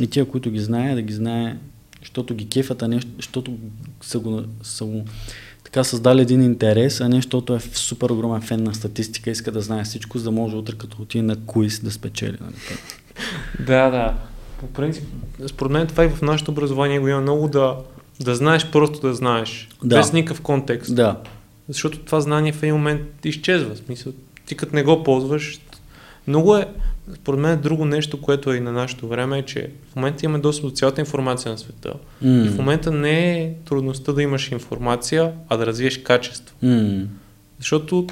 и тия, които ги знае, да ги знае, защото ги кефят, а не защото са го, са го така създали един интерес, а не защото е супер огромен фен на статистика, иска да знае всичко, за да може утре като отиде на куиз да спечели. Нали? Да, да. По принцип, според мен това и в нашето образование го има много да, да знаеш просто да знаеш. Да. Без никакъв контекст. Да, Защото това знание в един момент изчезва. В смисъл, ти като не го ползваш, много е, според мен друго нещо, което е и на нашето време, е, че в момента имаме достъп до цялата информация на света. М. И в момента не е трудността да имаш информация, а да развиеш качество. М. Защото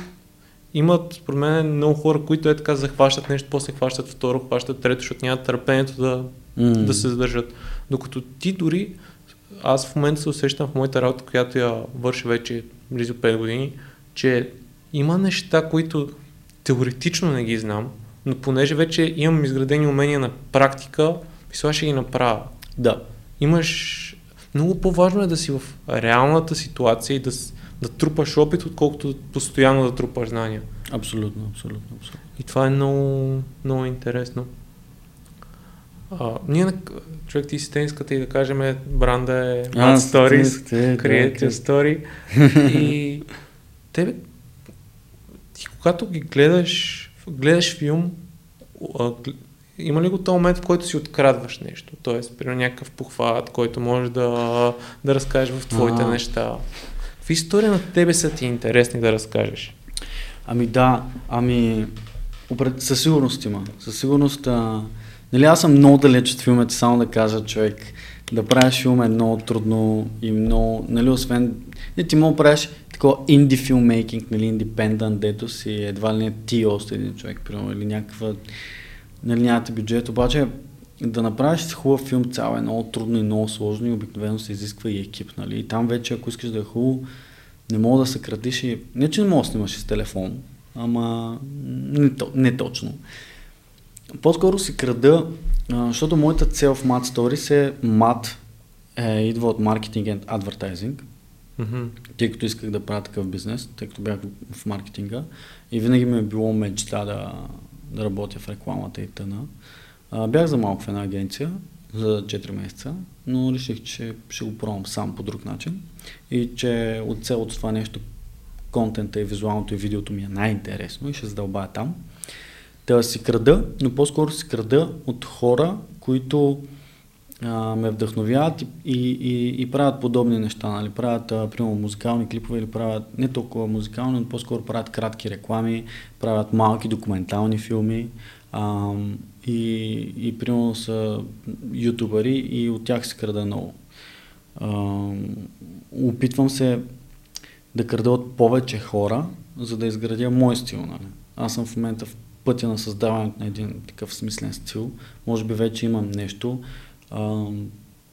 имат, според мен, много хора, които е така захващат нещо, после хващат второ, хващат трето, защото нямат търпението да, М. да се задържат. Докато ти дори, аз в момента се усещам в моята работа, която я върши вече близо 5 години, че има неща, които теоретично не ги знам, но понеже вече имам изградени умения на практика, мисля, ще ги направя. Да. Имаш... Много по-важно е да си в реалната ситуация и да, да трупаш опит, отколкото постоянно да трупаш знания. Абсолютно, абсолютно, абсолютно. И това е много, много интересно. А, ние, човек, ти си тениската и да кажем, е, бранда е Mad Stories, Creative Story. и тебе, ти когато ги гледаш, гледаш филм, има ли го този момент, в който си открадваш нещо? Тоест, при някакъв похват, който можеш да, да разкажеш в твоите А. неща. Какви истории на тебе са ти интересни да разкажеш? Ами да, ами със сигурност има. Със сигурност, а, нали аз съм много далеч от филмите, само да кажа човек, да правиш филм е много трудно и много, нали освен, не ти мога да правиш такова инди филмейкинг, нали, индепендент, дето си едва ли не ти още един човек, примерно, или някаква, нали нямате бюджет, обаче да направиш хубав филм цял е много трудно и много сложно и обикновено се изисква и екип, нали, и там вече ако искаш да е хубаво, не мога да съкратиш и... Не, че не мога да снимаш с телефон, ама не, не точно. По-скоро си крада, защото моята цел в Mad Stories е MAD, е, идва от маркетинг и адвертайзинг, Тъй като исках да правя такъв бизнес, тъй като бях в маркетинга и винаги ми е било мечта да, да работя в рекламата и т.н. А, бях за малко в една агенция за 4 месеца, но реших, че ще го пробвам сам по друг начин и че от цел от това нещо контента и визуалното и видеото ми е най-интересно и ще задълбая там. Да си крада, но по-скоро си крада от хора, които а, ме вдъхновяват и, и, и, правят подобни неща. Нали? Правят, а, примерно, музикални клипове или правят не толкова музикални, но по-скоро правят кратки реклами, правят малки документални филми а, и, и примерно са ютубъри и от тях се крада много. А, опитвам се да крада от повече хора, за да изградя мой стил. Нали? Аз съм в момента в пътя на създаването на един такъв смислен стил. Може би вече имам нещо. А,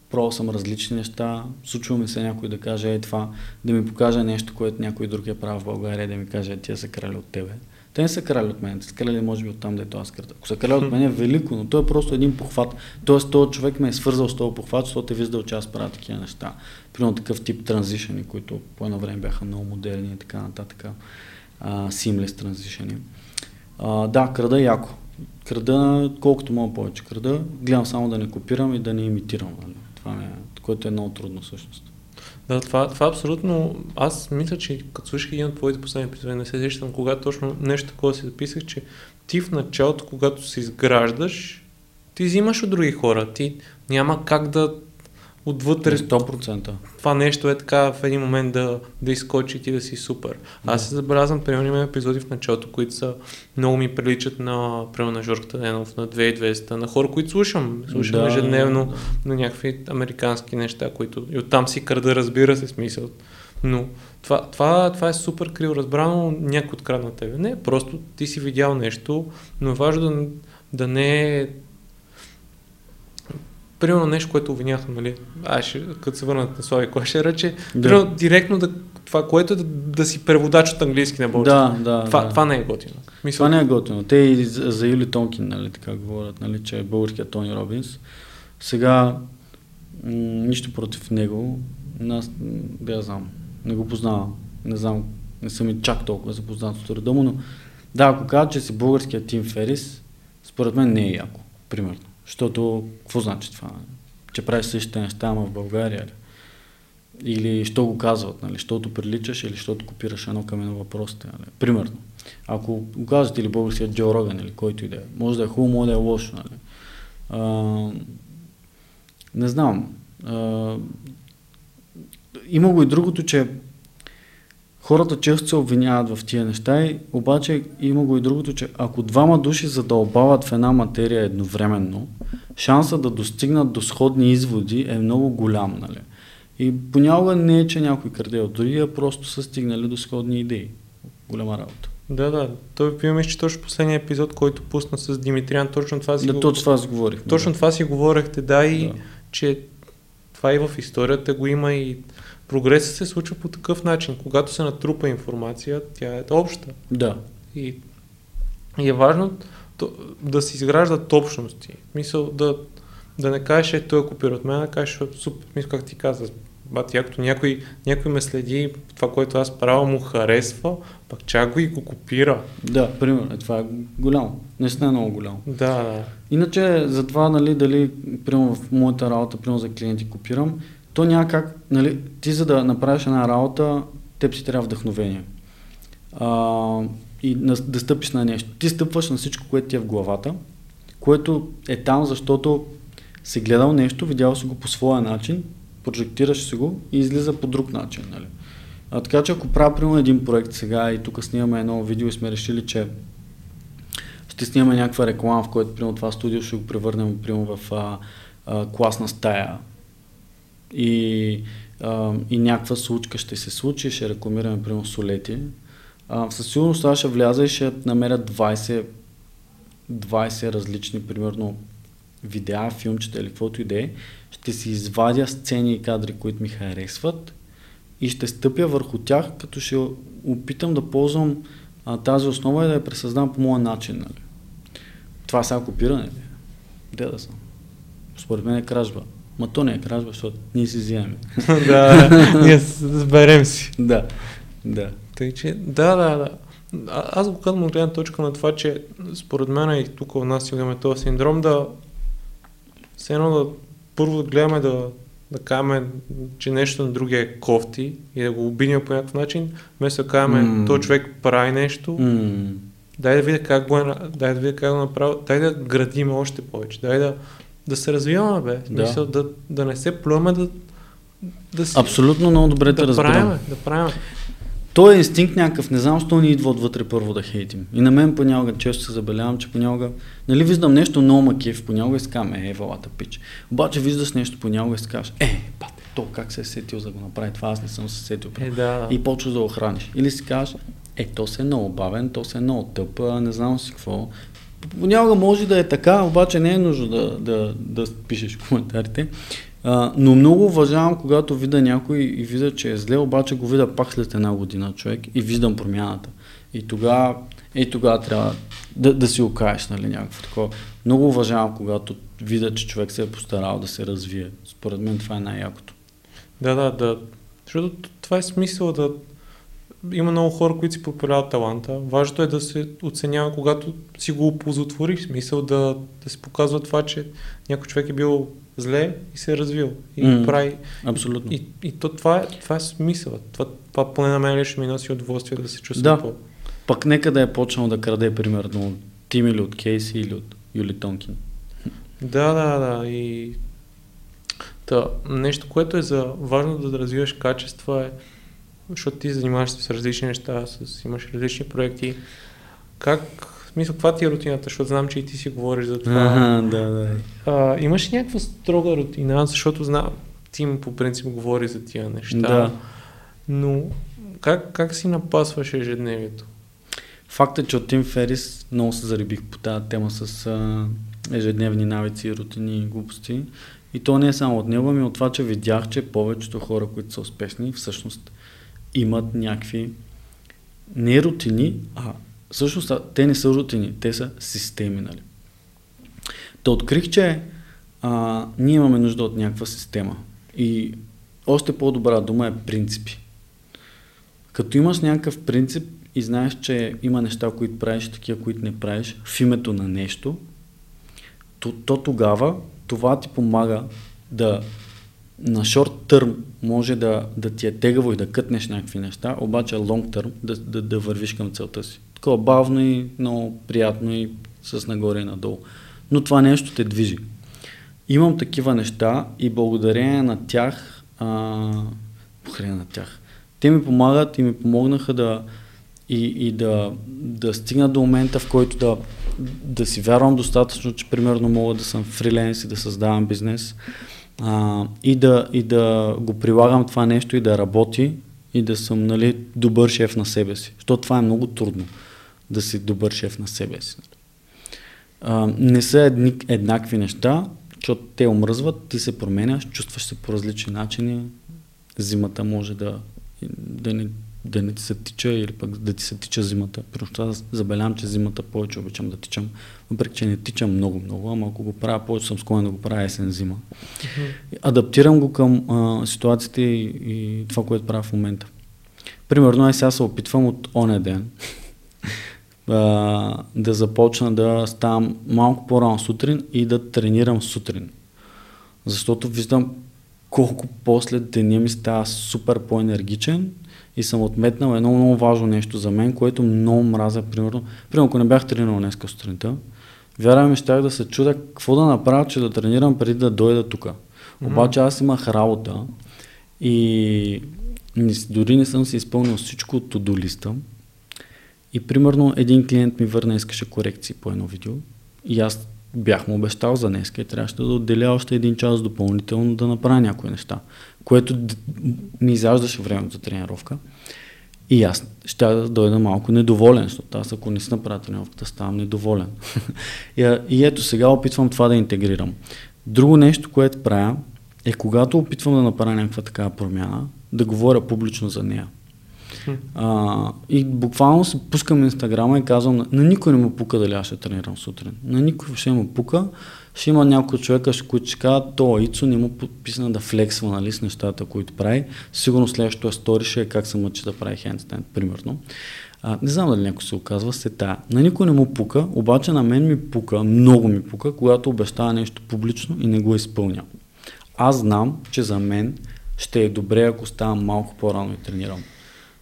пробвал съм различни неща. Случва ми се някой да каже, е това, да ми покаже нещо, което някой друг е правил в България, да ми каже, е, тия са крали от тебе. Те не са крали от мен, те са крали може би от там, дето аз крата. Ако са крали от мен е велико, но то е просто един похват. Тоест, този човек ме е свързал с този похват, защото е виждал, че аз правя такива неща. Примерно такъв тип транзишени, които по едно време бяха много модерни и така нататък. Seamless транзишени. Да, крада яко. Крада колкото мога повече крада. Гледам само да не копирам и да не имитирам. Нали? Това ми е, което е много трудно всъщност. Да, това, това абсолютно. Аз мисля, че като слушах един от твоите последни епизоди, не се сещам, когато точно нещо такова си записах, че ти в началото, когато се изграждаш, ти взимаш от други хора. Ти няма как да отвътре 100%. това нещо е така в един момент да, да изкочи и ти да си супер. Аз се забелязвам, примерно има епизоди в началото, които са много ми приличат на, примерно на Жорката Денов, на 2200, на хора, които слушам. Слушам Да, ежедневно да. на някакви американски неща, които и оттам си крада, разбира се, смисъл. Но това, това, това е супер криво разбрано, някой открадна тебе. Не, просто ти си видял нещо, но е важно да, да не е примерно нещо, което обвиняхме, нали? Аз ще, като се върнат на Слави, кой ще рече, Да. примерно директно да, това, което е да, да си преводач от английски на български. Да, да. това, да. това не е готино. Мисля, Това не е готино. Те и за Юли Тонкин, нали, така говорят, нали, че е българският Тони Робинс. Сега, м- нищо против него, аз, да я знам, не го познавам, не знам, не съм и чак толкова запознат с труда му, но да, ако кажа, че си българският Тим Ферис, според мен не е яко, примерно. Защото, какво значи това? Че правиш същите неща, ама в България ли? Или що го казват, нали? Защото приличаш или защото копираш едно към едно въпросите, нали? Примерно. Ако го казват или българският Джо Роган или който и да е, може да е хубаво, може да е лошо, нали? А, не знам. А, има го и другото, че хората често се обвиняват в тия неща, и, обаче има го и другото, че ако двама души задълбават в една материя едновременно, шанса да достигнат до сходни изводи е много голям, нали? И понякога не е, че някой краде от другия, просто са стигнали до сходни идеи. Голяма работа. Да, да. Той имаме, че точно последния епизод, който пусна с Димитриан, точно това си Да, го... точно това си говорих. Точно това си говорехте, да, и Да. че това и в историята го има и прогресът се случва по такъв начин. Когато се натрупа информация, тя е обща. Да. И, и е важно то, да се изграждат общности. Мисъл да, да не кажеш, е, той е копира от мен, да кажеш, «Е, супер, мисъл, как ти каза, бати, якото някой, някой ме следи, това, което аз правя, му харесва, пък чак го и го копира. Да, примерно, е, това е голямо. Наистина е много голямо. Да, да. Иначе, за това, нали, дали, примерно в моята работа, примерно за клиенти копирам, то няма как, нали, ти за да направиш една работа, теб си трябва вдъхновение. А, и на, да стъпиш на нещо. Ти стъпваш на всичко, което ти е в главата, което е там, защото си гледал нещо, видял си го по своя начин, прожектираш си го и излиза по друг начин. Нали? А, така че ако правя примерно един проект сега и тук снимаме едно видео и сме решили, че ще снимаме някаква реклама, в която примерно това студио ще го превърнем примерно в а, а, класна стая и, а, и някаква случка ще се случи, ще рекламираме примерно солети. А, със сигурност аз ще вляза и ще намеря 20, 20 различни, примерно, видеа, филмчета или каквото и да е. Ще си извадя сцени и кадри, които ми харесват и ще стъпя върху тях, като ще опитам да ползвам а, тази основа и да я пресъздам по моя начин. Нали? Това сега копиране ли? Де да съм? Според мен е кражба. Ма то не е кражба, защото ние си вземем. да, ние сберем си. да, да. Тъй, че, да, да, да. А, аз го казвам от гледна точка на това, че според мен и тук в нас имаме този синдром да все едно да първо да гледаме да, да кажем, че нещо на другия е кофти и да го обидим по някакъв начин, вместо да кажем, Mm. този човек прави нещо, М, дай да видя как го, е, дай да видя как го направи, дай да градим още повече, дай да, да се развиваме, бе. Да. Смисъл, да, да не се плюваме, да, да си... Абсолютно много добре те да разбирам. правиме, да правиме. Той е инстинкт някакъв, не знам, защо ни идва отвътре първо да хейтим. И на мен понякога често се забелявам, че понякога, нали виждам нещо много макив, понякога и си казвам, е, валата пич. Обаче виждаш нещо понякога и си кажеш, е, бате, то как се е сетил за да го направи това, аз не съм се сетил. Е, да, да. И почваш да го храниш. Или си кажеш, е, то се е много бавен, то се е много тъп, а не знам си какво. Понякога може да е така, обаче не е нужно да, да, да пишеш коментарите. А, но много уважавам, когато видя някой и видя, че е зле, обаче го видя пак след една година човек и виждам промяната. И тогава, и тогава трябва да, да си окажеш, нали, някакво такова. Много уважавам, когато видя, че човек се е постарал да се развие. Според мен това е най-якото. Да, да, да. Защото това е смисъл да... Има много хора, които си проявяват таланта. Важното е да се оценява, когато си го оползотвориш. Смисъл да, да се показва това, че някой човек е бил зле и се е развил. И mm. прави. Абсолютно. И, и то, това, е, това е смисъл. Това, това поне на мен лично ми носи удоволствие да се чувствам Да. по... Пък нека да е почнал да краде, примерно, от Тим или от Кейси или от Юли Тонкин. Да, да, да. И... Та, нещо, което е за важно да развиваш качества е, защото ти се занимаваш с различни неща, с, имаш различни проекти. Как, в смисъл, каква ти е рутината, защото знам, че и ти си говориш за това. Ага, да, да. А, имаш ли някаква строга рутина, защото знам, Тим по принцип говори за тия неща. Да. Но как, как си напасваш ежедневието? Факт е, че от Тим Ферис много се зарибих по тази тема с а, ежедневни навици, рутини и глупости. И то не е само от него, ами от това, че видях, че повечето хора, които са успешни, всъщност имат някакви не рутини, а всъщност те не са рутини, те са системи, нали? Та открих, че а, ние имаме нужда от някаква система. И още по-добра дума е принципи. Като имаш някакъв принцип и знаеш, че има неща, които правиш, такива, които не правиш, в името на нещо, то, то тогава това ти помага да на шорт търм може да, да ти е тегаво и да кътнеш някакви неща, обаче лонг търм да, да, да вървиш към целта си. Такова бавно и много приятно и с нагоре и надолу. Но това нещо те движи. Имам такива неща и благодарение на тях, а, благодарение на тях, те ми помагат и ми помогнаха да и, и да, да стигна до момента, в който да, да си вярвам достатъчно, че примерно мога да съм фриленс и да създавам бизнес а, и, да, и да го прилагам това нещо и да работи и да съм нали, добър шеф на себе си. Защото това е много трудно да си добър шеф на себе си. А, не са едни, еднакви неща, защото те омръзват, ти се променяш, чувстваш се по различни начини, зимата може да, да, не, да не ти се тича или пък да ти се тича зимата. Просто аз забелявам, че зимата повече обичам да тичам, въпреки че не тичам много-много, ама ако го правя, повече съм склонен да го правя есен-зима. Адаптирам го към а, ситуацията и, и това, което правя в момента. Примерно, аз сега се опитвам от оня ден а, да започна да ставам малко по-рано сутрин и да тренирам сутрин. Защото виждам колко после деня ми става супер по-енергичен и съм отметнал едно много важно нещо за мен, което много мразя, примерно. Примерно, ако не бях тренирал днес сутринта, вярвам ми, щях да се чудя какво да направя, че да тренирам преди да дойда тук. Обаче аз имах работа и дори не съм си изпълнил всичко от to листа. И примерно един клиент ми върна, искаше корекции по едно видео и аз бях му обещал за днес и трябваше да отделя още един час допълнително да направя някои неща, което ми изяждаше времето за тренировка. И аз ще да дойда малко недоволен, защото аз ако не си направя тренировката, ставам недоволен. и, и ето сега опитвам това да интегрирам. Друго нещо, което правя, е когато опитвам да направя някаква такава промяна, да говоря публично за нея. А, и буквално се пускам инстаграма и казвам, на, на никой не му пука дали аз ще тренирам сутрин. На никой ще му пука. Ще има някои човека, които ще кажат, то Ицо не му подписана да флексва нали, с нещата, които прави. Сигурно следващото стори ще е как се мъчи да прави хендстенд, примерно. А, не знам дали някой се оказва се тая. На никой не му пука, обаче на мен ми пука, много ми пука, когато обещава нещо публично и не го изпълня. Аз знам, че за мен ще е добре, ако ставам малко по-рано и тренирам.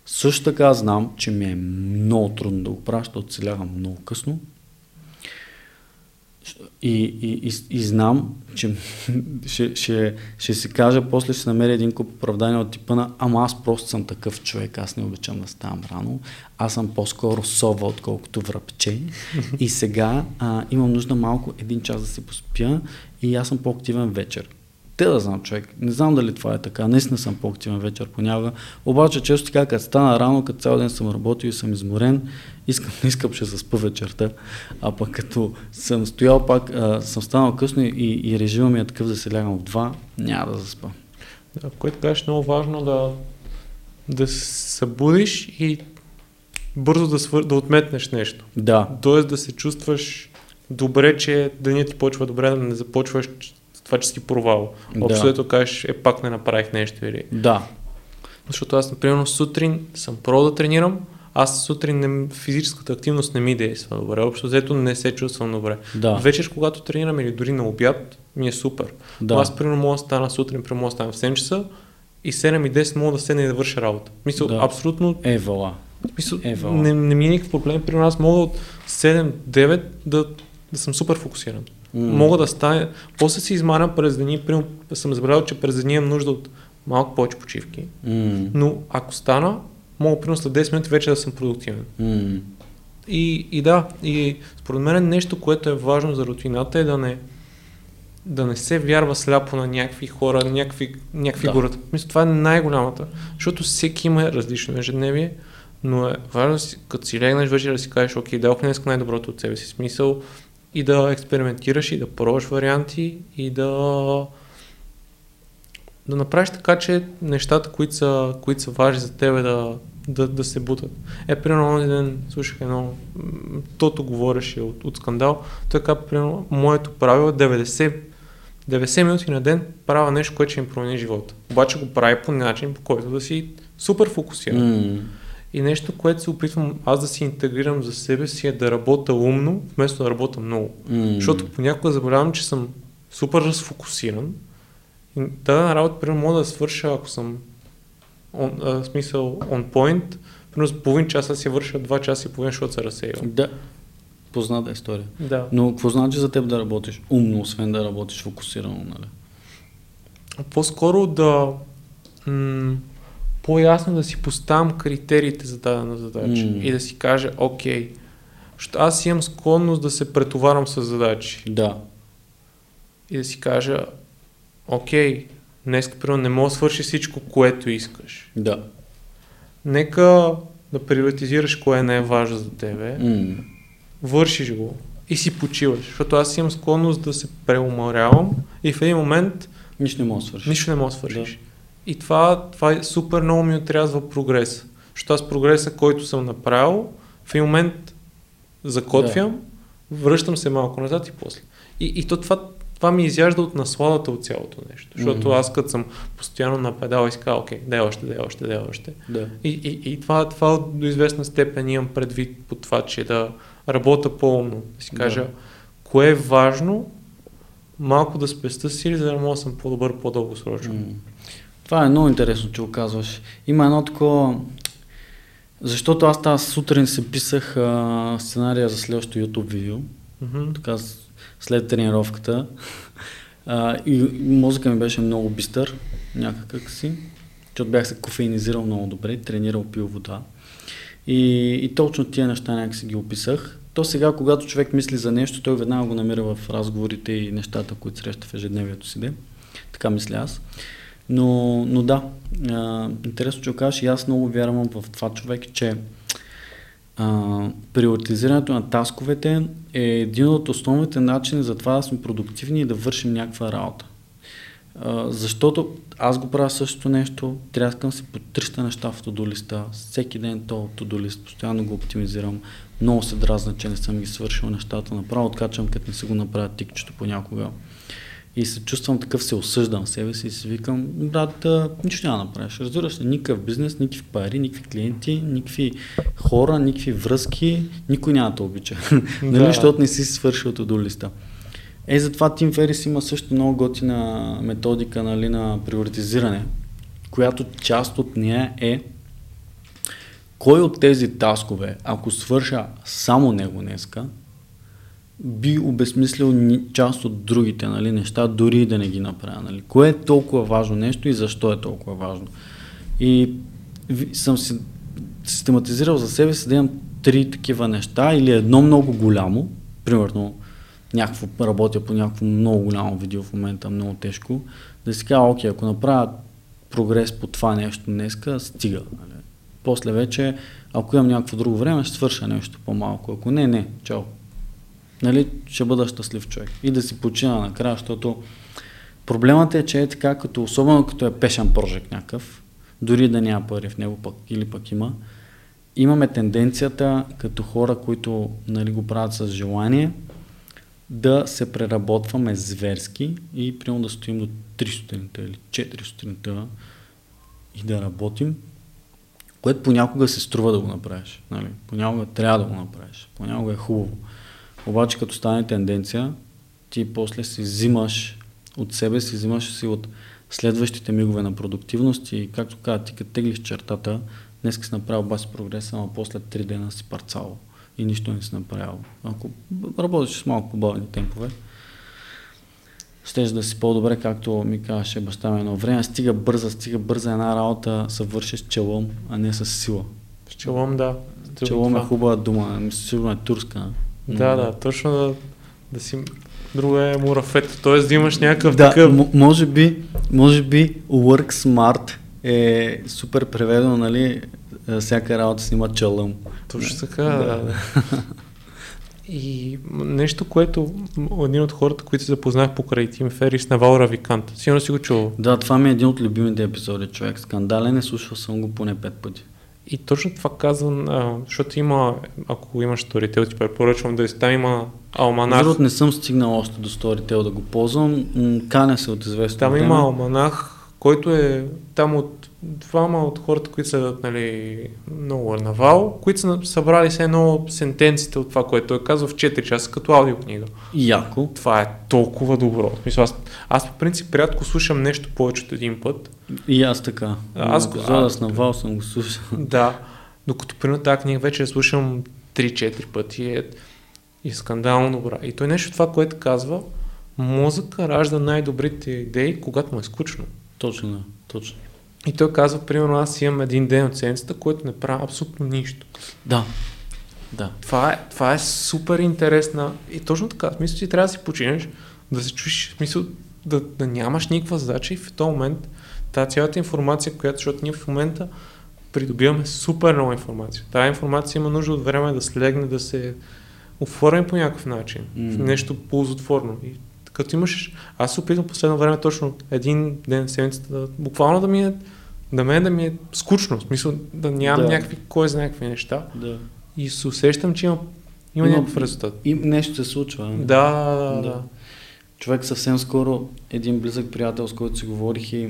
Също така знам, че ми е много трудно да го правя, защото оцелявам много късно. И, и, и, и знам, че ще, ще, ще си кажа, после ще намеря един куп оправдания от типа на ама аз просто съм такъв човек, аз не обичам да ставам рано, аз съм по-скоро сова, отколкото връбче и сега а, имам нужда малко един час да си поспя и аз съм по-активен вечер те да знам човек. Не знам дали това е така. не съм по-активен вечер понякога. Обаче често така, като стана рано, като цял ден съм работил и съм изморен, искам, не искам ще заспа вечерта. А пък като съм стоял пак, а, съм станал късно и, и режима ми е такъв да се лягам в два, няма да заспа. Да, което кажеш много важно да, да се събудиш и бързо да, свър... да отметнеш нещо. Да. Тоест да се чувстваш добре, че денят ти почва добре, да не започваш това, че си провал. Общо да. кажеш, е пак не направих нещо или... Да. Защото аз, например, сутрин съм про да тренирам, аз сутрин не, физическата активност не ми действа добре. Общо взето не се чувствам добре. Да. Вечер, когато тренирам или дори на обяд, ми е супер. Да. аз, примерно, мога да стана сутрин, примерно, мога да стана в 7 часа и 7 и 10 мога да седна и да върша работа. Мисля, да. абсолютно... Евала. Мисля, Евала. Не, не ми е никакъв проблем. Примерно, аз мога от 7-9 да, да съм супер фокусиран. Mm. Мога да стане. После си измарям през деня, примерно съм забравил, че през деня имам нужда от малко повече почивки. Mm. Но ако стана, мога примерно след 10 минути вече да съм продуктивен. Mm. И, и да, и според мен нещо, което е важно за рутината е да не, да не се вярва сляпо на някакви хора, някакви, някакви да. гората. Мисля, това е най-голямата. Защото всеки има различно ежедневие, но е важно, като си легнеш вече да си кажеш, окей, дадох днес най-доброто от себе си. Смисъл, и да експериментираш и да пробваш варианти и да да направиш така, че нещата, които са, които са важни за тебе да, да, да се бутат. Е, примерно, онзи ден слушах едно, тото говореше от, от скандал, той каза, примерно, моето правило е 90, 90 минути на ден правя нещо, което ще им промени живота. Обаче го прави по начин, по който да си супер фокусиран. Mm. И нещо, което се опитвам аз да си интегрирам за себе си е да работя умно, вместо да работя много. Mm. Защото понякога забравям, че съм супер разфокусиран. И дадена работа, примерно, мога да свърша, ако съм on, а, смисъл on point, примерно половин час си върша два часа и половин, защото се разсеява. Да. Позната история. Да. Но какво значи за теб да работиш умно, освен да работиш фокусирано, нали? По-скоро да м- по-ясно да си поставям критериите за дадена задача mm. и да си кажа, окей, защото аз имам склонност да се претоварам с задачи. Да. И да си кажа, окей, днес, примерно, не мога да свърши всичко, което искаш. Да. Нека да приоритизираш кое не е важно за тебе, mm. вършиш го и си почиваш, защото аз имам склонност да се преуморявам и в един момент нищо не мога да свършиш. Нищо не мога да свършиш. Да. И това, това е супер много ми отрязва прогрес. Защото аз прогреса, който съм направил, в един момент закотвям, да. връщам се малко назад и после. И, и то това, това ми изяжда от насладата от цялото нещо. Защото mm-hmm. аз като съм постоянно на педал и си казвам, окей, дай още, дай още, дай още. Да. И, и, и това, това до известна степен имам предвид по това, че да работя по-умно. Да си кажа, да. кое е важно, малко да спеста сили, за да мога да съм по-добър, по-дългосрочно. Mm. Това е много интересно, че го казваш. Има едно такова... Защото аз тази сутрин се писах а, сценария за следващото YouTube видео. Mm-hmm. Така, след тренировката. А, и мозъка ми беше много бистър, някакъв си. Защото бях се кофеинизирал много добре, тренирал, пил вода. И, и точно тия неща някак си ги описах. То сега, когато човек мисли за нещо, той веднага го намира в разговорите и нещата, които среща в ежедневието си. Де. Така мисля аз. Но, но да, а, интересно, че кажеш и аз много вярвам в това човек, че приоритизирането на тасковете е един от основните начини за това да сме продуктивни и да вършим някаква работа. А, защото аз го правя същото нещо, трябва да си по 300 неща в тодолиста, всеки ден то тодолист, постоянно го оптимизирам, много се дразна, че не съм ги свършил нещата, направо откачам, като не си го направя тикчето понякога. И се чувствам такъв, се осъждам себе си и си викам, брат, нищо няма да направиш. Разбираш ли, никакъв бизнес, никакви пари, никакви клиенти, никакви хора, никакви връзки, никой няма да те обича. нали, защото не си свършил до листа. Е, затова Тим Ферис има също много готина методика нали, на приоритизиране, която част от нея е кой от тези таскове, ако свърша само него днеска, би обезмислил част от другите нали, неща, дори да не ги направя. Нали. Кое е толкова важно нещо и защо е толкова важно. И съм си систематизирал за себе си да имам три такива неща или едно много голямо, примерно някакво, работя по някакво много голямо видео в момента, много тежко, да си кажа, окей, ако направя прогрес по това нещо днеска, стига. Нали. После вече, ако имам някакво друго време, ще свърша нещо по-малко. Ако не, не, чао. Нали, ще бъда щастлив човек. И да си почина накрая, защото проблемът е, че е така, като, особено като е пешен прожект някакъв, дори да няма пари в него пък, или пък има, имаме тенденцията като хора, които нали, го правят с желание, да се преработваме зверски и примерно да стоим до 3 сутринта или 4 сутринта и да работим, което понякога се струва да го направиш. Нали? Понякога трябва да го направиш. Понякога е хубаво. Обаче като стане тенденция, ти после си взимаш от себе си, взимаш си от следващите мигове на продуктивност и както каза, ти като теглиш чертата, днес си направил баси прогрес, ама после 3 дена си парцал и нищо не си направил. Ако работиш с малко по-бавни темпове, щеш да си по-добре, както ми казваше баща ми едно време, стига бърза, стига бърза една работа, се върши с челом, а не с сила. С челом, да. Челом е хубава дума, сигурно е турска. Да, да, точно да, да си друго е мурафет, т.е. да имаш някакъв да, такъв... М- може би, може би work smart е супер преведено, нали, е, всяка работа снима чалъм. Точно така, да. да. И нещо, което един от хората, които се запознах покрай Тим Ферис на Валра Викант. Сигурно си го чувал. Да, това ми е един от любимите епизоди, човек. Скандален е, слушал съм го поне пет пъти. И точно това казвам, а, защото има, ако имаш Storytel, ти препоръчвам да там има алманах. Защото не съм стигнал още до Storytel да го ползвам, каня се от известно Там време. има алманах, който е там от двама от хората, които са нали, много навал, които са събрали се едно сентенците от това, което той казва в 4 часа като аудиокнига. Яко. Това е толкова добро. Смисъл, аз, аз по принцип рядко слушам нещо повече от един път. И аз така. Аз епизода с навал съм го слушал. Да. Докато при тази книга вече я слушам 3-4 пъти е и скандално добра. И той нещо това, което казва, мозъка ражда най-добрите идеи, когато му е скучно. Точно, да. Точно. И той казва, примерно, аз имам един ден от седмицата, който не правя абсолютно нищо. Да. Да. Това е, това е супер интересна. И точно така, в смисъл, ти трябва да си починеш, да се чуеш, в смисъл, да, да нямаш никаква задача и в този момент тази цялата информация, която, защото ние в момента придобиваме супер много информация. Тази информация има нужда от време да слегне, да се оформи по някакъв начин. Mm-hmm. Нещо ползотворно. И като имаш, аз се опитвам последно време точно един ден в седмицата, буквално да ми да мен да ми е скучно, в смисъл да нямам да. някакви, кой знае някакви неща. Да. И се усещам, че има, има, има някакъв резултат. И нещо се случва. Да, да, да. Човек съвсем скоро, един близък приятел, с който си говорих и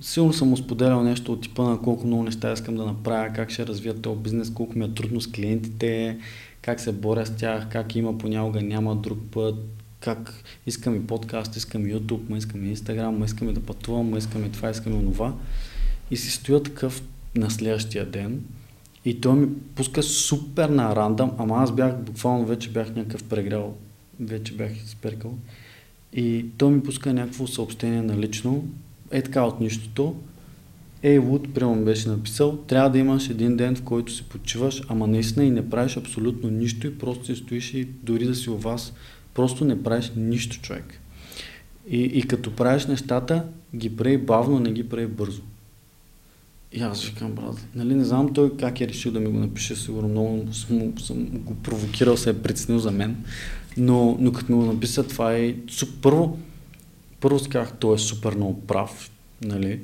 силно съм му споделял нещо от типа на колко много неща искам да направя, как ще развия този бизнес, колко ми е трудно с клиентите, как се боря с тях, как има понякога няма друг път, как искам и подкаст, искам и YouTube, ма искам и Instagram, ма искам и да пътувам, ма искам и това, искам и онова. И си стоя такъв на следващия ден и той ми пуска супер на рандъм, ама аз бях, буквално вече бях някакъв прегрял, вече бях изперкал. И той ми пуска някакво съобщение на лично, е така от нищото. Ей, Луд, прямо беше написал, трябва да имаш един ден, в който си почиваш, ама наистина и не правиш абсолютно нищо и просто си стоиш и дори да си у вас Просто не правиш нищо, човек. И, и като правиш нещата, ги прави бавно, не ги прави бързо. И аз викам, брат, нали, не знам той как е решил да ми го напише, сигурно много съм, съм го провокирал, се е притеснил за мен, но, но като ми го написа, това е... Първо, първо си казах, той е супер много прав, нали?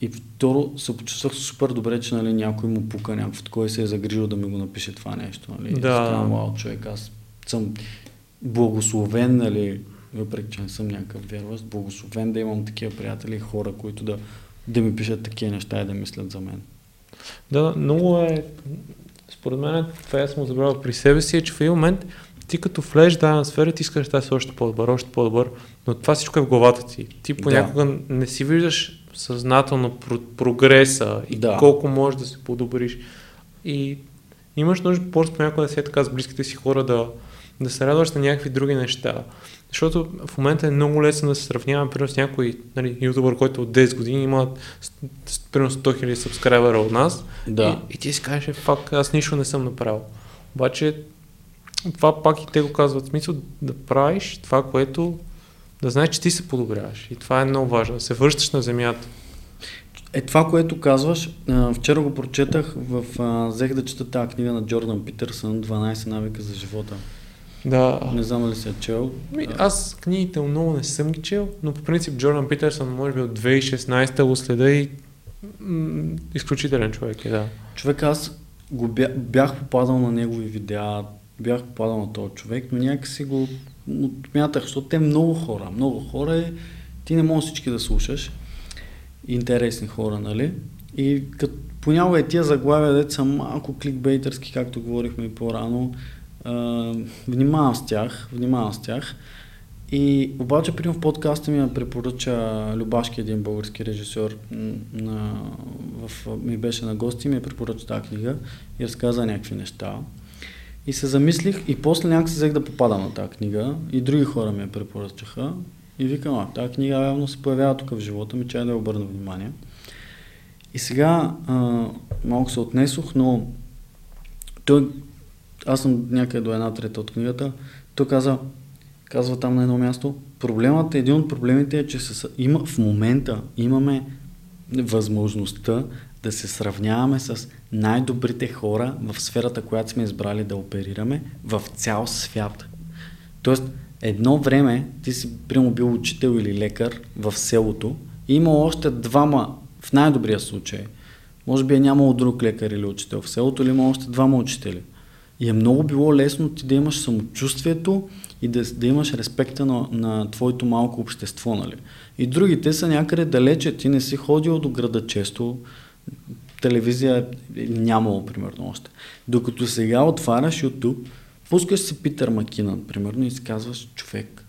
И второ, се почувствах супер добре, че нали, някой му пука някакво такова и се е загрижил да ми го напише това нещо. Нали? Да. Казвам, вау, човек, аз съм благословен, нали, въпреки че не съм някакъв вярващ, благословен да имам такива приятели хора, които да, да ми пишат такива неща и да мислят за мен. Да, много е... Според мен това аз съм забравил при себе си, е, че в един момент ти като влезеш в дадена сфера, ти искаш да си още по-добър, още по-добър, но това всичко е в главата ти. Ти понякога да. не си виждаш съзнателно про- прогреса и да. колко можеш да се подобриш. И имаш нужда просто понякога да си е така с близките си хора да, да се радваш на някакви други неща. Защото в момента е много лесно да се сравняваме примерно с някой нали, ютубър, който от 10 години има примерно 100 000 сабскрайбера от нас да. и, и ти си кажеш, фак, аз нищо не съм направил. Обаче това пак и те го казват, смисъл да правиш това, което да знаеш, че ти се подобряваш. И това е много важно, да се връщаш на земята. Е това, което казваш, вчера го прочетах, в, взех да чета тази книга на Джордан Питърсън, 12 навика за живота. Да. Не знам дали се е чел. Ми, аз книгите много не съм ги чел, но по принцип Джордан Питърсън може би от 2016 го следа и м- изключителен човек е, да. Човек, аз го бях, бях попадал на негови видеа, бях попадал на този човек, но някакси го отмятах, защото те много хора, много хора и ти не можеш всички да слушаш. Интересни хора, нали? И като понякога е тия заглавия, деца са малко кликбейтърски, както говорихме и по-рано, внимавам с тях, внимавам с тях. И обаче, примерно в подкаста ми препоръча Любашки, един български режисьор, на, в, ми беше на гости ми препоръча тази книга и разказа някакви неща. И се замислих и после някак се взех да попадам на тази книга и други хора ми я препоръчаха. И викам, а, тази книга явно се появява тук в живота ми, че да я обърна внимание. И сега а, малко се отнесох, но той, аз съм някъде до една трета от книгата, той каза, казва там на едно място, проблемът, един от проблемите е, че се, има, в момента имаме възможността да се сравняваме с най-добрите хора в сферата, която сме избрали да оперираме в цял свят. Тоест, едно време ти си прямо бил учител или лекар в селото и има още двама, в най-добрия случай, може би е нямало друг лекар или учител в селото, или има още двама учители. И е много било лесно ти да имаш самочувствието и да, да имаш респекта на, на твоето малко общество. Нали? И другите са някъде далече. Ти не си ходил до града често, телевизия е нямало, примерно, още. Докато сега отваряш YouTube, пускаш си Питър Макинан, примерно, и си казваш, човек,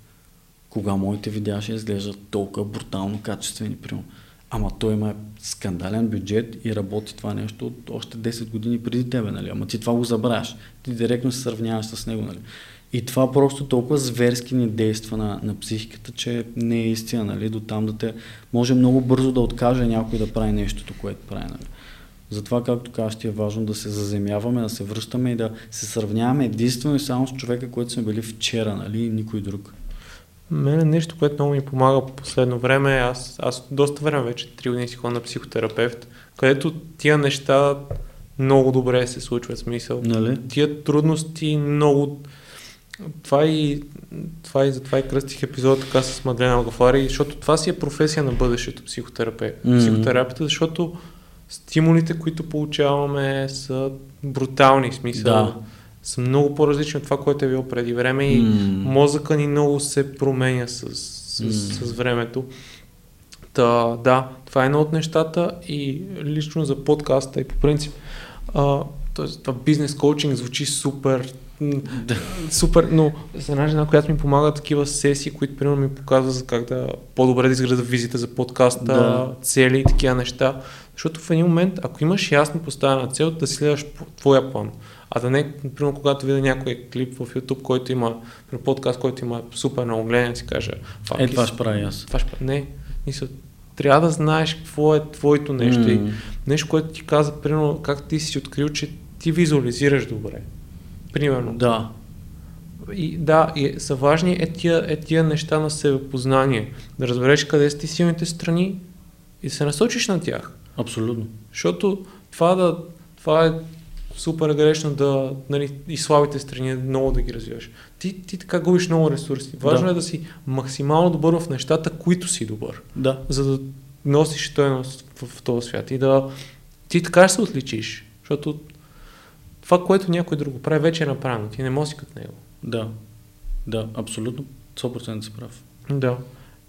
кога моите видеа ще изглеждат толкова брутално качествени, примерно. Ама той има скандален бюджет и работи това нещо от още 10 години преди тебе, нали? Ама ти това го забравяш. Ти директно се сравняваш с него, нали? И това просто толкова зверски ни действа на, на психиката, че не е истина, нали? До там да те може много бързо да откаже някой да прави нещото, което прави, нали? Затова, както казваш, ти е важно да се заземяваме, да се връщаме и да се сравняваме единствено и само с човека, който сме били вчера, нали? И никой друг. Мене нещо, което много ми помага по последно време, аз, аз доста време вече, три години си ходя на психотерапевт, където тия неща много добре се случват, смисъл. Нали? Тия трудности много... Това и, това и затова и кръстих епизода така с Мадлена Алгафари, защото това си е професия на бъдещето, психотерапевт. Mm-hmm. Психотерапията, защото стимулите, които получаваме са брутални, смисъл. Да. Са много по-различни от това, което е било преди време и М. мозъка ни много се променя с, с, М. с времето. Та, да, това е едно от нещата и лично за подкаста и по принцип. А, тоест, това бизнес коучинг звучи супер, Да. супер, но за една жена, която ми помага такива сесии, които примерно ми показват за как да по-добре да изграда визита за подкаста, Да. цели и такива неща. Защото в един момент, ако имаш ясно поставена цел, да си следваш твоя план. А да не, примерно, когато видя някой клип в YouTube, който има, примерно, подкаст, който има супер много гледане, си кажа, «Fuck, Е, и това ще правя и аз. това ще... прави». Не, мисля, трябва да знаеш какво е твоето нещо. И М. нещо, което ти каза, примерно, как ти си открил, че ти визуализираш добре. Примерно. Да. И, да, и са важни е тия, е тия неща на себепознание. Да разбереш къде са ти силните страни и се насочиш на тях. Абсолютно. Защото това, да, това е супер грешно да, нали, и слабите страни много да ги развиваш. Ти, ти така губиш много ресурси. Важно Да. е да си максимално добър в нещата, които си добър, Да. за да носиш стоеност в, в този свят и да ти така ще се отличиш, защото това, което някой друг прави, вече е направено. Ти не можеш като него. Да. Да, абсолютно. 100% си прав. Да.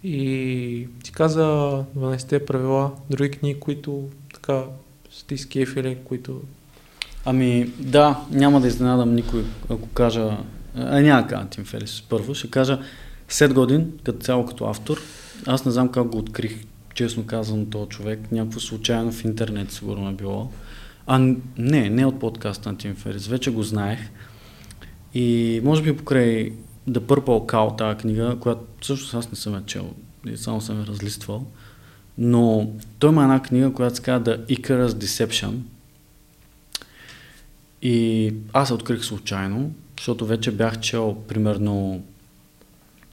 И ти каза 12-те правила, други книги, които така са ти скефили, които... Ами да, няма да изненадам никой, ако кажа... А, няма кажа Тим Ферис първо. Ще кажа Сет годин, като цяло като автор. Аз не знам как го открих, честно казвам, този човек. Някакво случайно в интернет сигурно е било. А не, не от подкаста на Тим Ферис. Вече го знаех. И може би покрай The Purple Cow, тази книга, която всъщност аз не съм я чел, само съм я разлиствал. Но той има една книга, която се казва The Icarus Deception. И аз се открих случайно, защото вече бях чел примерно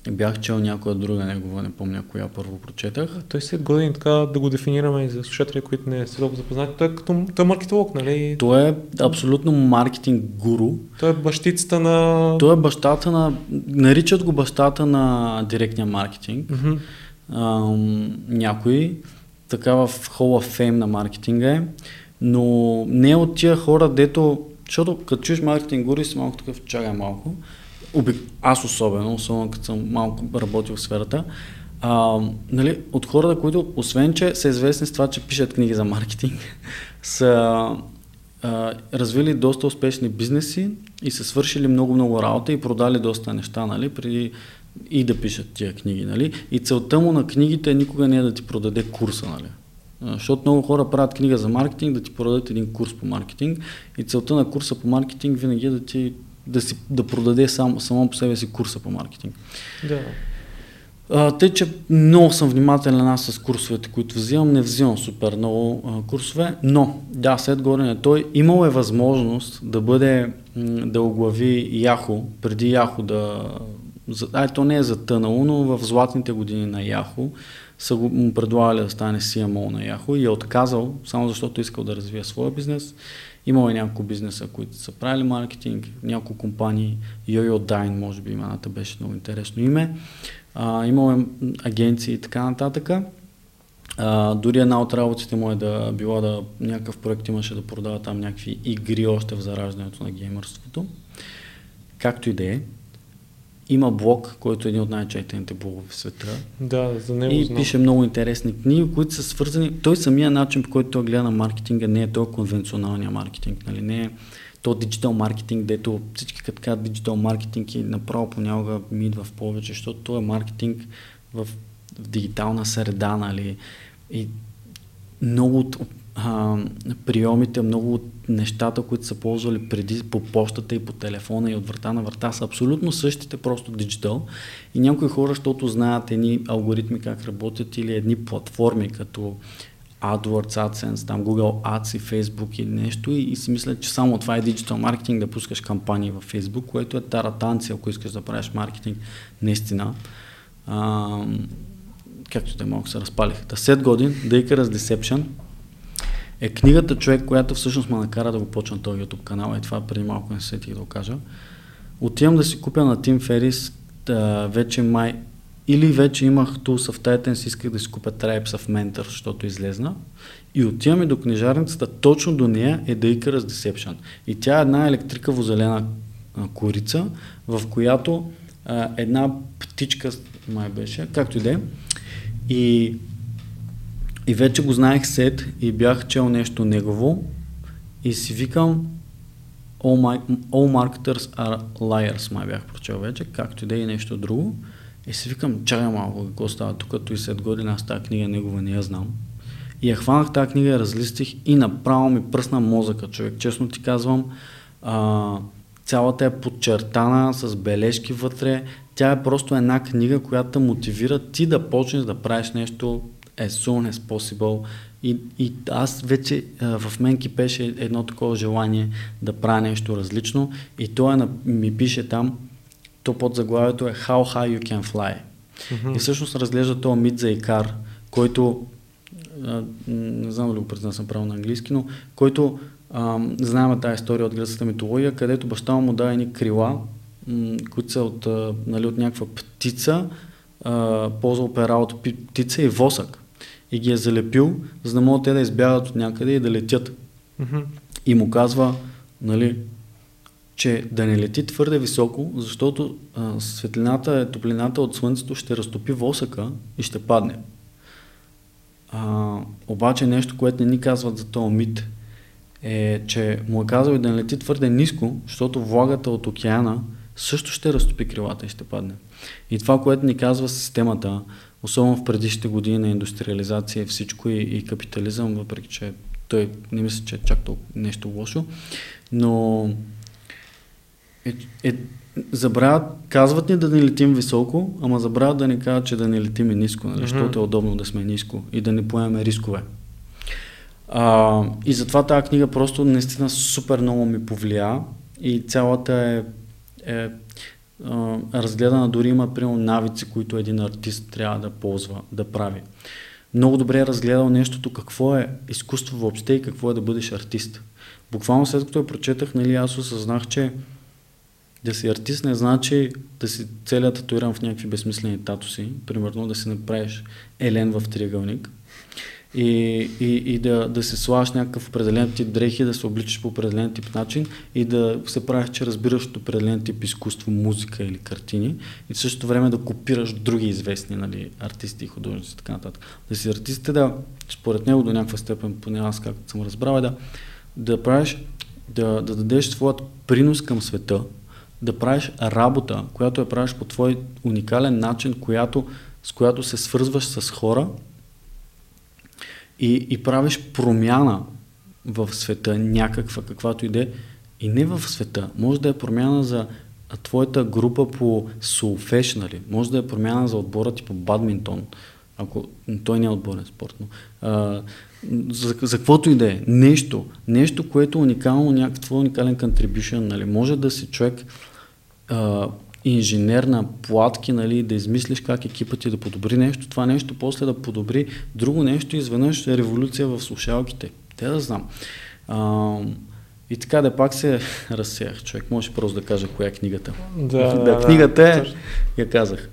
бях чел някоя друга негова, не помня коя първо прочетах. Той след години така да го дефинираме и за слушатели, които не са толкова запознати. Той е като той е маркетолог, нали? Той е абсолютно маркетинг гуру. Той е бащицата на... Той е бащата на... Наричат го бащата на директния маркетинг. Мгм. Ам, някой, така в Hall of Fame на маркетинга е, но не от тия хора, дето, защото като чуеш маркетинг гури си малко такъв, чакай малко, Обик... аз особено, особено като съм малко работил в сферата, а, нали, от хората, които, освен че са известни с това, че пишат книги за маркетинг, са а, развили доста успешни бизнеси и са свършили много-много работа и продали доста неща, нали, преди и да пишат тия книги, нали? И целта му на книгите никога не е да ти продаде курса, нали? Защото много хора правят книга за маркетинг, да ти продадат един курс по маркетинг и целта на курса по маркетинг винаги е да ти да, си, да продаде сам, само по себе си курса по маркетинг. Да. А, тъй, че много съм внимателен аз с курсовете, които взимам. Не взимам супер много а, курсове, но да, след горе той имал е възможност да бъде, да оглави Яхо, преди Яхо да... Ай, то не е затънало, но в златните години на Яхо са го, му предлагали да стане CMO на Яхо и е отказал, само защото искал да развие своя бизнес. Имал е няколко бизнеса, които са правили маркетинг, няколко компании, Йо-Йо Дайн, може би имената беше много интересно име. А, имал е агенции и така нататък. А, дори една от работите му е да била да някакъв проект имаше да продава там някакви игри още в зараждането на геймърството. Както и да е. Има блог, който е един от най-четените блогове в света. Да, за него И знам. пише много интересни книги, които са свързани. Той самия начин, по който той гледа на маркетинга, не е той конвенционалния маркетинг. Нали? Не е то диджитал маркетинг, дето всички като казват диджитал маркетинг и направо понякога ми идва в повече, защото той е маркетинг в, в дигитална среда, нали? И много от а, приемите, много от нещата, които са ползвали преди по почтата и по телефона и от врата на врата са абсолютно същите, просто диджитал. И някои хора, защото знаят едни алгоритми как работят или едни платформи, като AdWords, AdSense, там Google Ads и Facebook или нещо и, и си мислят, че само това е диджитал маркетинг да пускаш кампании във Facebook, което е таратанция, ако искаш да правиш маркетинг наистина. А, както те малко се разпалих. Та 7 години, The Icarus Deception е книгата човек, която всъщност ме накара да го почна този YouTube канал и това преди малко не се сетих да го кажа. Отивам да си купя на Тим Ферис да, вече май или вече имах Tools of Titans, исках да си купя Tribes of Mentor, защото излезна. И отиваме до книжарницата, точно до нея е The Icarus Deception. И тя е една електрикаво зелена а, корица, в която а, една птичка, май беше, както и да е, и, и вече го знаех сет и бях чел нещо негово и си викам All, my, all marketers are liars, май бях прочел вече, както и да е нещо друго. И си викам, чакай малко, какво става тук, като и след години аз тази книга негова не я знам. И я хванах тази книга, разлистих и направо ми пръсна мозъка, човек. Честно ти казвам, а, цялата е подчертана с бележки вътре. Тя е просто една книга, която мотивира ти да почнеш да правиш нещо as soon as possible. И, и аз вече а, в мен кипеше едно такова желание да правя нещо различно и той е, ми пише там, то под заглавието е How High You Can Fly. Мгм. И всъщност разглежда този мит за Икар, който, а, не знам дали го произнасям право на английски, но който А, знаем тази история от гръцката митология, където баща му дава едни крила, м- които са от, а, нали, от някаква птица, а, ползвал пера от птица и восък. И ги е залепил, за да могат те да избягат от някъде и да летят. Мгм. И му казва, нали, че да не лети твърде високо, защото а, светлината, топлината от слънцето ще разтопи восъка и ще падне. А, обаче нещо, което не ни казват за този мит, е, че му е казал и да не лети твърде ниско, защото влагата от океана също ще разтопи крилата и ще падне. И това, което ни казва системата, особено в предишните години на индустриализация и всичко и, и капитализъм, въпреки че той не мисля, че е чак толкова нещо лошо, но е, е, забравят, казват ни да не летим високо, ама забравят да ни кажат, че да не летим и ниско, нали, Мгм. защото е удобно да сме ниско и да не поемаме рискове. А, и затова тази книга просто наистина супер много ми повлия и цялата е, е разгледана, дори има примерно навици, които един артист трябва да ползва, да прави. Много добре е разгледал нещото какво е изкуство въобще и какво е да бъдеш артист. Буквално след като я прочетах, нали, аз осъзнах, че да си артист не значи да си целият татуиран в някакви безсмислени татуси, примерно да си направиш елен в триъгълник и, и, и да, да се слагаш някакъв определен тип дрехи, да се обличаш по определен тип начин и да се правиш, че разбираш от определен тип изкуство, музика или картини и в същото време да копираш други известни нали, артисти и художници и така нататък. Да си артист е да, според него до някаква степен, поне аз както съм разбрал, е да, да правиш, да, да дадеш своят принос към света, да правиш работа, която я правиш по твой уникален начин, която, с която се свързваш с хора и, и правиш промяна в света, някаква, каквато иде, и не в света. Може да е промяна за твоята група по солфеш, нали? може да е промяна за отбора ти по бадминтон, ако той не е отборен спорт, но а, за, за каквото и да е, нещо, нещо, което е уникално, някакъв уникален contribution, нали? може да си човек а, инженер на платки, нали, да измислиш как екипът ти да подобри нещо, това нещо после да подобри друго нещо изведнъж е революция в слушалките. Те да знам. А, и така да пак се разсеях. Човек може просто да каже коя е книгата. Да, да, книгата е, точно. я казах.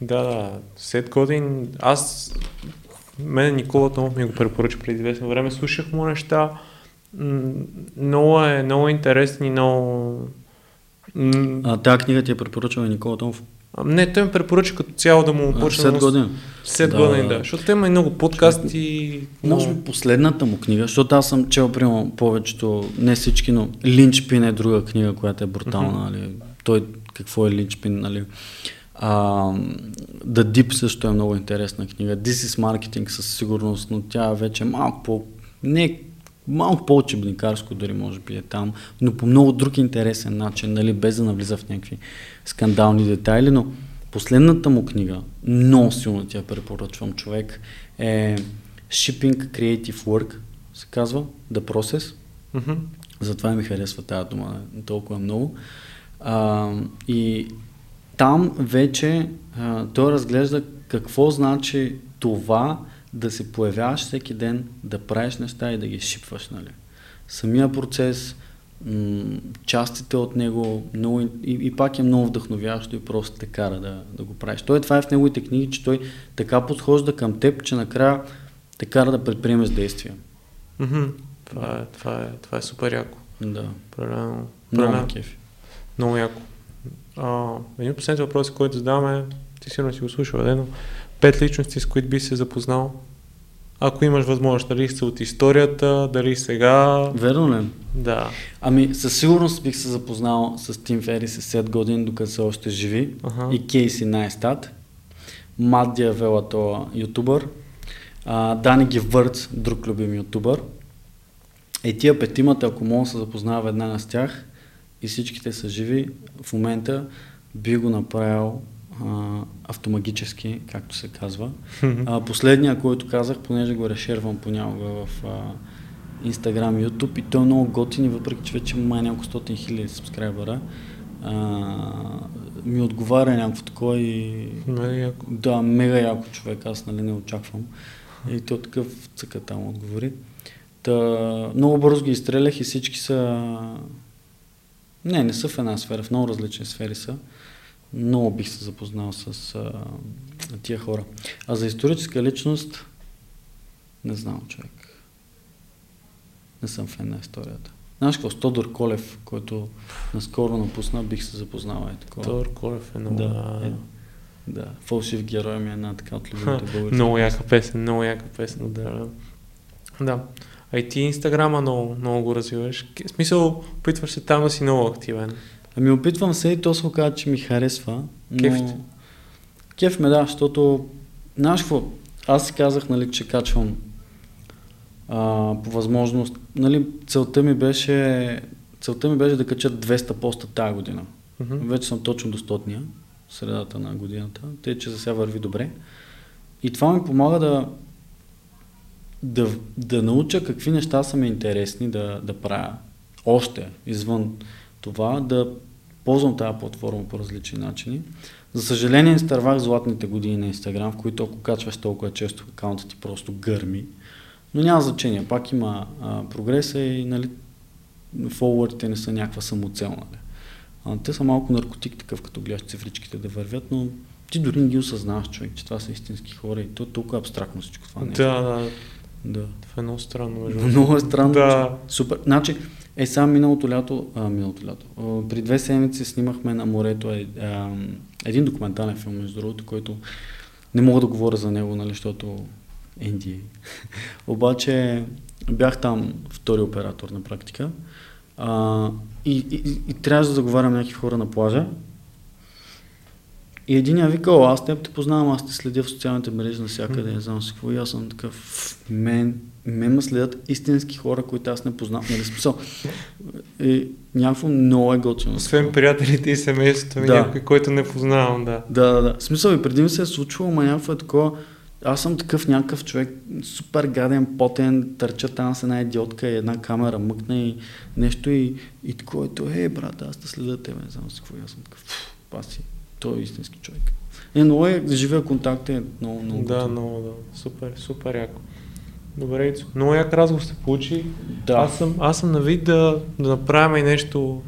Да, да. Сет Годин, аз, мен Никола Томов ми го препоръча преди известно време, слушах му неща, много е, много интересни, много... А, тази книга ти е препоръчала Никола Томов. а, Не, той ми препоръча като цяло да му А, почна Сет да му- години. Сет Да, Годин, да. Защото той има и много подкасти. Може би последната му книга, защото аз съм чел, примерно, повечето, не всички, но Линчпин е друга книга, която е брутална. Нали? Той, какво е Линчпин, нали? А, The Deep също е много интересна книга. This is Marketing със сигурност, но тя вече е малко по... Не, малко по-учебникарско дори може би е там, но по много друг интересен начин, нали, без да навлиза в някакви скандални детайли, но последната му книга, много силно ти я препоръчвам човек, е Shipping Creative Work, се казва, The Process. Мгм. Затова ми харесва тази дума толкова много. А, и там вече а, той разглежда какво значи това да се появяваш всеки ден, да правиш неща и да ги шипваш. Нали? Самия процес, м- частите от него, много, и, и пак е много вдъхновяващо и просто те кара да, да го правиш. Той това е в неговите книги, че той така подхожда към теб, че накрая те кара да предприемеш действия. Мгм. Това е, това, е, това е супер яко. Да. Определено. Много кефи. Много яко. А, един от последните въпроси, който задаваме, ти сигурно си го слушал, но пет личности, с които би се запознал, ако имаш възможност, дали са от историята, дали сега, Верно ли? да. Ами със сигурност бих се запознал с Тим Ферис с 7 години, докато са още живи. Аха. И Кейси Найстат. Мат Диавела, това ютубър. А, Дани Гивърц, друг любим ютубър. Е тия петимата, ако мога да се запознава веднага с тях и всичките са живи, в момента би го направил автомагически, както се казва. А, последния, който казах, понеже го решервам понякога в а, Instagram, YouTube и той е много готин и въпреки, че вече има няколко стотин хиляди сабскрайбъра, а, ми отговаря някакво такова и Нали, яко. да, мега яко човек, аз нали не очаквам. И той такъв цъка там отговори. Та, много бързо ги изстрелях и всички са... Не, не са в една сфера, в много различни сфери са. Много бих се запознал с а, тия хора. А за историческа личност, не знам човек. Не съм фен на историята. Знаеш какво, Тодор Колев, който наскоро напусна, бих се запознал е такова. Тодор Колев е много... Да, е, да. Фалшив герой ми е една така от любимите български. Много яка песен, много яка песен, да. Да. А и ти Инстаграма много, много го развиваш. В смисъл, опитваш се там да си много активен. Ами опитвам се и то се оказа, че ми харесва. Но... Кеф ти? Кеф ме, да, защото... Знаеш какво? Аз си казах, нали, че качвам а, по възможност. Нали, целта ми беше целта ми беше да кача 200 поста тази година. Мгм. Вече съм точно до 100 в средата на годината, тъй че за сега върви добре. И това ми помага да, да, да науча какви неща са ми интересни да, да правя още извън това, да ползвам тази платформа по различни начини. За съжаление, изтървах златните години на Инстаграм, в които ако качваш толкова често, акаунтът ти просто гърми. Но няма значение, пак има а, прогреса и нали, фолуърите не са някаква самоцел. Нали. А, те са малко наркотик такъв, като гледаш цифричките да вървят, но ти дори не ги осъзнаваш, човек, че това са истински хора и то е толкова абстрактно всичко това. нещо. Да, да. да. Това е много странно. между Много е странно. Да. че- Супер. Значи, е сам миналото лято, а, миналото лято, а, при две седмици снимахме на морето е, а, един документален филм, между другото, който не мога да говоря за него, нали, защото NDA. Обаче бях там втори оператор на практика а, и, и, и, трябваше да заговарям някакви хора на плажа. И един я вика, о, аз теб те познавам, аз те следя в социалните мрежи навсякъде, не знам си какво. И аз съм такъв, мен, ме следят истински хора, които аз не познавам. Нали, смисъл. И някакво много е готино. Освен приятелите и семейството ми, Да. някой, който не познавам, да. Да, да, да. Смисъл и преди ми се е случвало, ма някакво е такова. Аз съм такъв някакъв човек, супер гаден, потен, търча там с една идиотка и една камера мъкна и нещо и, и такова, ето, е, брат, аз те следя тебе, не знам си какво, аз съм такъв, «Фу, паси, той е истински човек. Е, много е, живия контакт е много, много. Да, много, да. Супер, супер яко. Добре, Ицо. Много як разговор се получи. Да. Аз съм, аз съм на вид да, да направим и нещо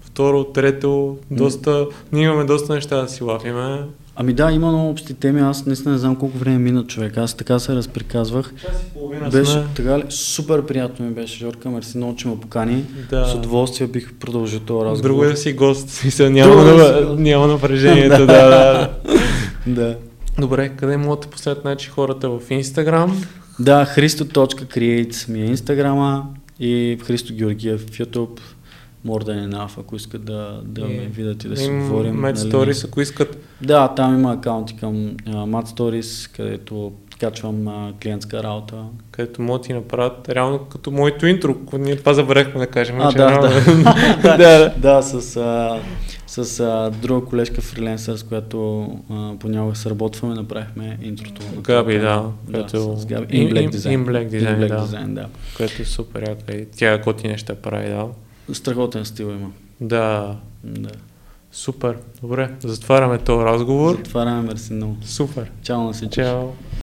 второ, трето, доста, ние имаме доста неща да си лафиме. Ами да, има много общи теми, аз наистина не знам колко време мина човек, аз така се разприказвах. Час и половина Беше сме. така? Супер приятно ми беше, Жорка, мерси много, че ме покани. Да. С удоволствие бих продължил този разговор. Друго е да си гост, смисъл няма, Друго е да си няма напрежението, да, да, да. Да. Добре, къде могат да последват значи, хората в Инстаграм? Да, Христо.creates ми е инстаграма и Христо Георгиев в YouTube. More than enough, ако искат да, да И- ме видят и да си Им говорим. Mad нали. Stories, ако искат. Да, там има акаунти към uh, Mad Stories, където качвам а, клиентска работа. където могат да ти направят реално като моето интро. Ние това забравихме да кажем. А, че да, реално- да. да, да. Да, с, а, с а, друга колежка фриленсър, с която а, понякога се работваме, направихме интрото. Габи, да, да което- с Габи. In- Black Design. In Black Design, In Black да. Design, да. Което е супер яко. И тя готи неща прави, да. Страхотен стил има. Да, Да. супер. Добре, затваряме този разговор. Затваряме, мерси много. Супер. Чао на всички. Чао.